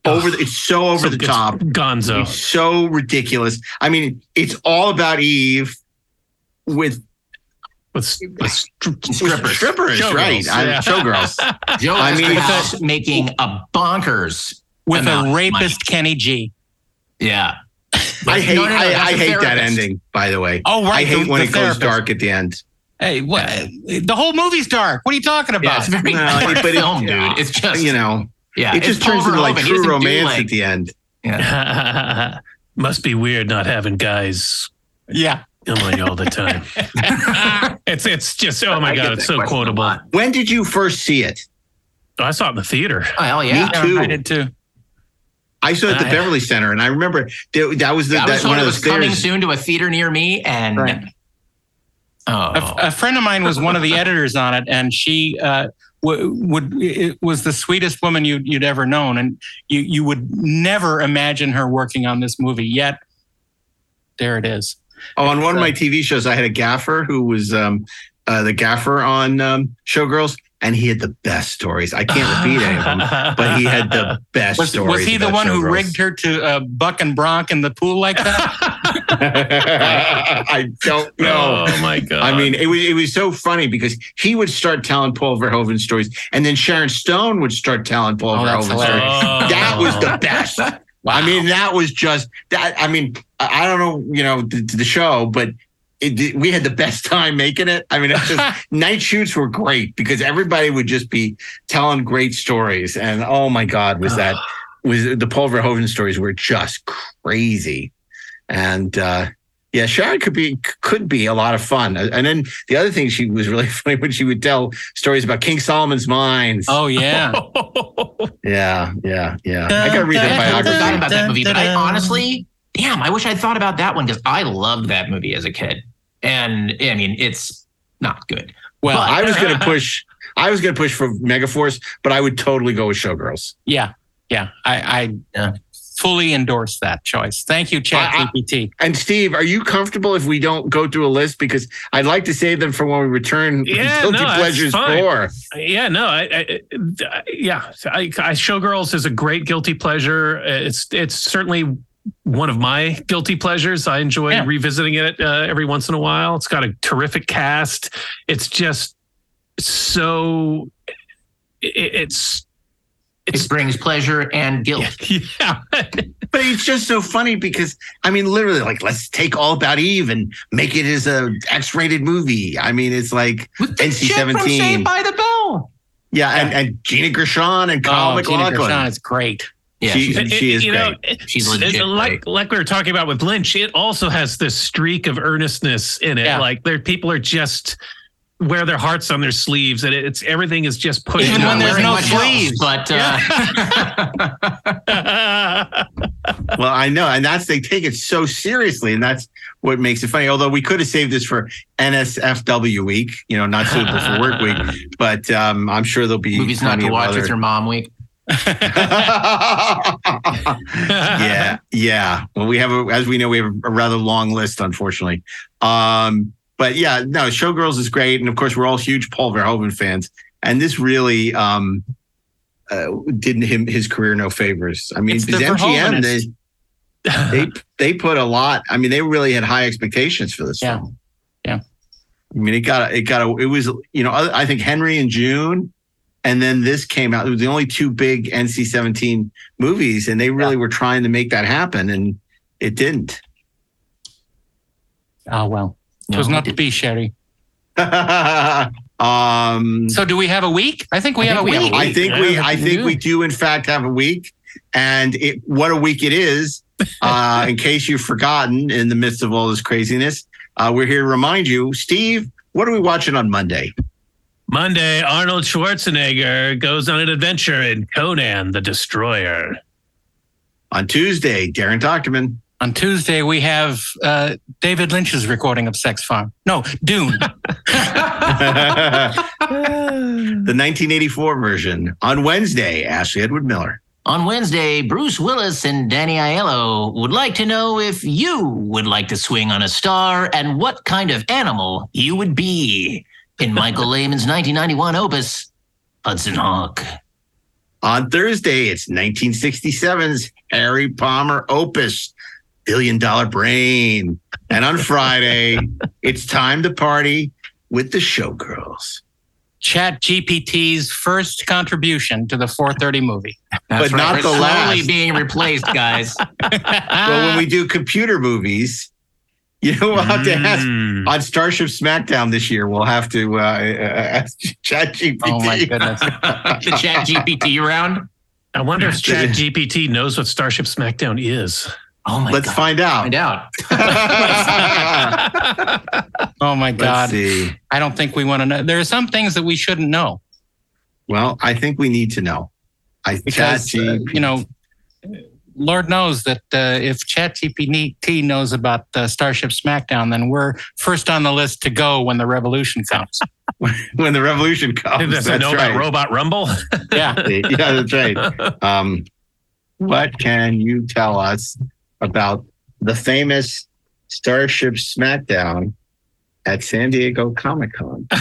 over. The, it's so over the top. Gonzo. It's so ridiculous. I mean, it's all about Eve with With, with stri- strippers. Strippers, Showgirls, right? I- yeah. Showgirls. Joe I mean, House making a bonkers with a of rapist Kenny G. Yeah. I hate. No, no, no, I, that's I a hate that ending. By the way. Oh, right, I hate the- when the it therapist. goes dark at the end. Hey, what? The whole movie's dark. What are you talking Yeah, about? it's very No, dark but it- film, dude. It's just you know, yeah. it just Paul turns into like true romance like- at the end. Yeah. Must be weird not having guys yeah. On you all the time. it's it's just oh my I god, it's so question a quotable. lot. When did you first see it? I saw it in the theater. Oh, hell yeah. Me too. I did too. I saw it at the I- Beverly Center, and I remember that, that was the I was that, told one it of was coming soon to a theater near me, and Right. oh, A, a friend of mine was one of the editors on it, and she uh, w- would it was the sweetest woman you'd, you'd ever known, and you you would never imagine her working on this movie. Yet, there it is. Oh, on one of my TV shows, I had a gaffer who was um, uh, the gaffer on um, Showgirls, and he had the best stories. I can't repeat any of them, but he had the best Was, stories. was he the about one who rigged her to uh, buck and bronk in the pool like that? I don't know. Oh my god! I mean, it was it was so funny because he would start telling Paul Verhoeven stories, and then Sharon Stone would start telling Paul Oh, Verhoeven stories. hilarious. That was the best. I mean, that was just that. I mean, I I don't know, you know, the, the show, but it, we had the best time making it. I mean, it's just, night shoots were great because everybody would just be telling great stories, and oh my god, was that was the Paul Verhoeven stories were just crazy, and. uh yeah, Sharon could be could be a lot of fun. And then the other thing she was really funny when she would tell stories about King Solomon's mines. Oh yeah, yeah, yeah, yeah. I gotta read that I forgot biography. about that movie, but I honestly, damn, I wish I'd thought about that one because I loved that movie as a kid. And I mean, it's not good. Well, But- I was gonna push. I was gonna push for Megaforce, but I would totally go with Showgirls. yeah, yeah. I, I uh, fully endorse that choice. Thank you, Chat I- I- GPT. And Steve, are you comfortable if we don't go through a list because I'd like to save them for when we return Yeah, Guilty no, that's Pleasures fine. four. Yeah, no, I, I, I yeah, I, I Showgirls is a great guilty pleasure. It's it's certainly one of my guilty pleasures. I enjoy Yeah. revisiting it uh, every once in a while. It's got a terrific cast. It's just so it, it's it brings pleasure and guilt. Yeah. But it's just so funny because I mean, literally, like let's take All About Eve and make it as a X-rated movie. I mean, it's like NC Chick from Saved seventeen. by the Bell. Yeah, and, and Gina Gershon and Kyle Oh, Gina MacLachlan. Gershon is great. Yeah, she, It- she it- is you great. know, it- She's it- legit like like we were talking about with Lynch. It also has this streak of earnestness in it. Yeah. Like there, people are just wear their hearts on their sleeves, and it's everything is just pushed. Even when there's no much else, sleeves. but uh, well, I know, and that's they take it so seriously, and that's what makes it funny. Although we could have saved this for NSFW week, you know, not suitable for work week, but um, I'm sure there'll be movies not plenty to watch other- with your mom week. Yeah, yeah. Well, we have, a, as we know, we have a rather long list, unfortunately. Um, but yeah, no, Showgirls is great, and of course, we're all huge Paul Verhoeven fans, and this really um, uh, did him his career no favors. I mean, the MGM they, they they put a lot. I mean, they really had high expectations for this Yeah. film. Yeah. I mean, it got it got a, it was you know I I think Henry in June, and then this came out. It was the only two big NC seventeen movies, and they really were trying to make that happen, and it didn't. Oh well, it was No, not to be, Sherry. um, So do we have a week? I think we I have a we have week. I think Yeah, we I I think we think do. we do in fact have a week, and it what a week it is. Uh, in case you've forgotten, in the midst of all this craziness, uh, we're here to remind you, Steve. What are we watching on Monday? Monday, Arnold Schwarzenegger goes on an adventure in Conan the Destroyer. On Tuesday, Daren Dochterman. On Tuesday, we have uh, David Lynch's recording of Sex Farm. No, Dune. the 1984 version. On Wednesday, Ashley Edward Miller. On Wednesday, Bruce Willis and Danny Aiello would like to know if you would like to swing on a star and what kind of animal you would be in Michael Lehmann's 1991 opus, Hudson Hawk. On Thursday, it's 1967's Harry Palmer opus, Billion Dollar Brain. And on Friday, it's time to party with the Showgirls. Chat GPT's first contribution to the 430 movie. That's But not We're the slowly last. being replaced, guys. well, when we do computer movies, you know, we'll have to ask Mm. on Starship SmackDown this year. We'll have to uh, uh, ask ChatGPT. Oh my goodness. the Chat GPT round. I wonder if Chat GPT knows what Starship SmackDown is. Oh my Let's god. find out. Find out. Oh my Let's God. see. I don't think we want to know. There are some things that we shouldn't know Well, I think we need to know. I because, uh, you know, Lord knows that uh, if ChatGPT knows about uh, Starship SmackDown, then we're first on the list to go when the revolution comes. when the revolution comes. Does it know right. about Robot Rumble? yeah. yeah, that's right. Um, what can you tell us about the famous Starship Smackdown at San Diego Comic Con.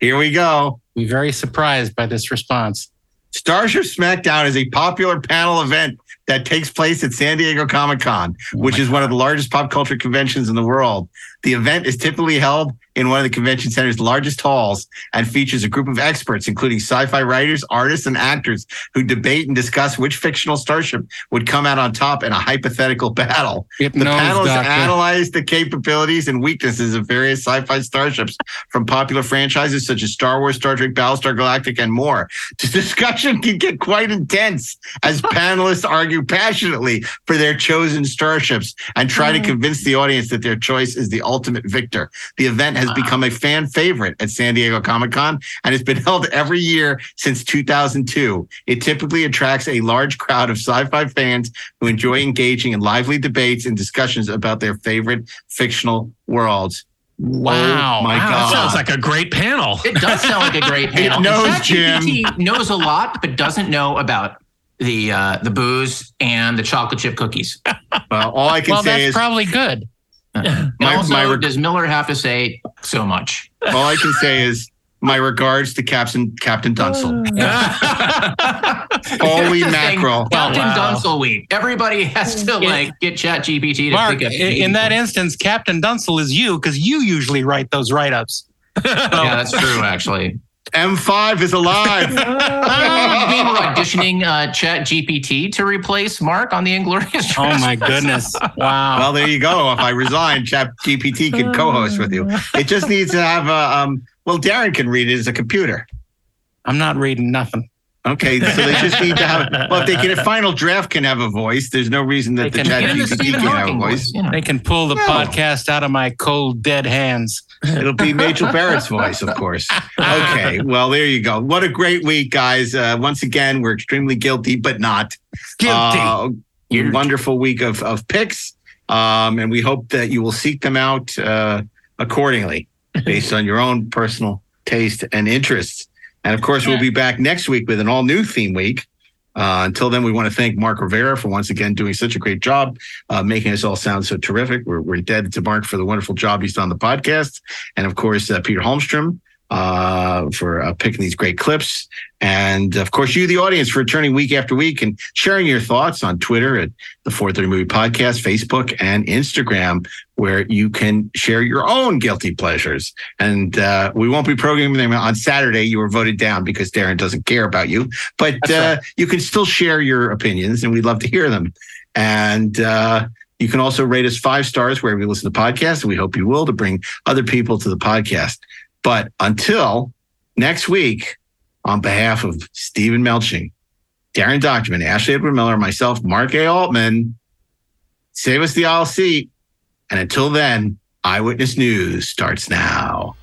Here we go. Be very surprised by this response. Starship Smackdown is a popular panel event that takes place at San Diego Comic Con, which is one of the largest pop culture conventions in the world. The event is typically held in one of the convention center's largest halls and features a group of experts, including sci fi writers, artists, and actors, who debate and discuss which fictional starship would come out on top in a hypothetical battle. It the knows, panelists Doctor. analyze the capabilities and weaknesses of various sci fi starships from popular franchises such as Star Wars, Star Trek, Battlestar Galactic, and more. The discussion can get quite intense as panelists argue passionately for their chosen starships and try to mm. convince the audience that their choice is the ultimate victor. The event has become a fan favorite at San Diego Comic Con and has been held every year since 2002. It typically attracts a large crowd of sci fi fans who enjoy engaging in lively debates and discussions about their favorite fictional worlds. Oh wow. Oh my Wow, God. that sounds like a great panel. It does sound like a great It panel. knows, Jim. Knows a lot, but doesn't know about the uh, the booze and the chocolate chip cookies. Well, all I can Well, say that's is probably good. And My- also, my reg- does Miller have to say so much? all I can say is my regards to Captain Captain Dunsel. Holy Here's mackerel. Captain Wow. Dunsel week. Everybody has to like get ChatGPT to Mark, think of i- in that instance, Captain Dunsel is you because you usually write those write ups. Yeah, that's true. Actually, M5 is alive. people auditioning uh, Chat GPT to replace Mark on the Inglorious. Oh my goodness. Wow. Well, there you go. If I resign, Chat GPT can co-host with you. It just needs to have a um. Well, Daren can read it as a computer. I'm not reading nothing. Okay, so they just need to have. Well, if they can, if Final Draft can have a voice, there's no reason that They the can- Chat GPT can't have a voice. voice. You know. They can pull the No. podcast out of my cold, dead hands. It'll be Major Barrett's voice, of course. Okay, well, there you go. What a great week, guys. Uh, once again, we're extremely guilty, but not. Guilty. Uh, wonderful week of, of picks. Um, and we hope that you will seek them out uh, accordingly based on your own personal taste and interests. And of course, we'll be back next week with an all new theme week. Uh, until then, we want to thank Mark Rivera for once again doing such a great job, uh, making us all sound so terrific. We're, we're indebted to Mark for the wonderful job he's done on the podcast. And of course, uh, Peter Holmstrom uh, for uh, picking these great clips. And of course, you, the audience, for returning week after week and sharing your thoughts on Twitter at the 430 Movie Podcast, Facebook, and Instagram, where you can share your own guilty pleasures. And uh, we won't be programming them on Saturday. You were voted down because Daren doesn't care about you, but uh, you can still share your opinions, and we'd love to hear them. And uh, you can also rate us five stars wherever you listen to podcasts, and we hope you will to bring other people to the podcast. But until next week, on behalf of Steven Melching, Daren Dochterman, Ashley Edward Miller, myself, Mark A. Altman, save us the aisle seat. And until then, Eyewitness News starts now.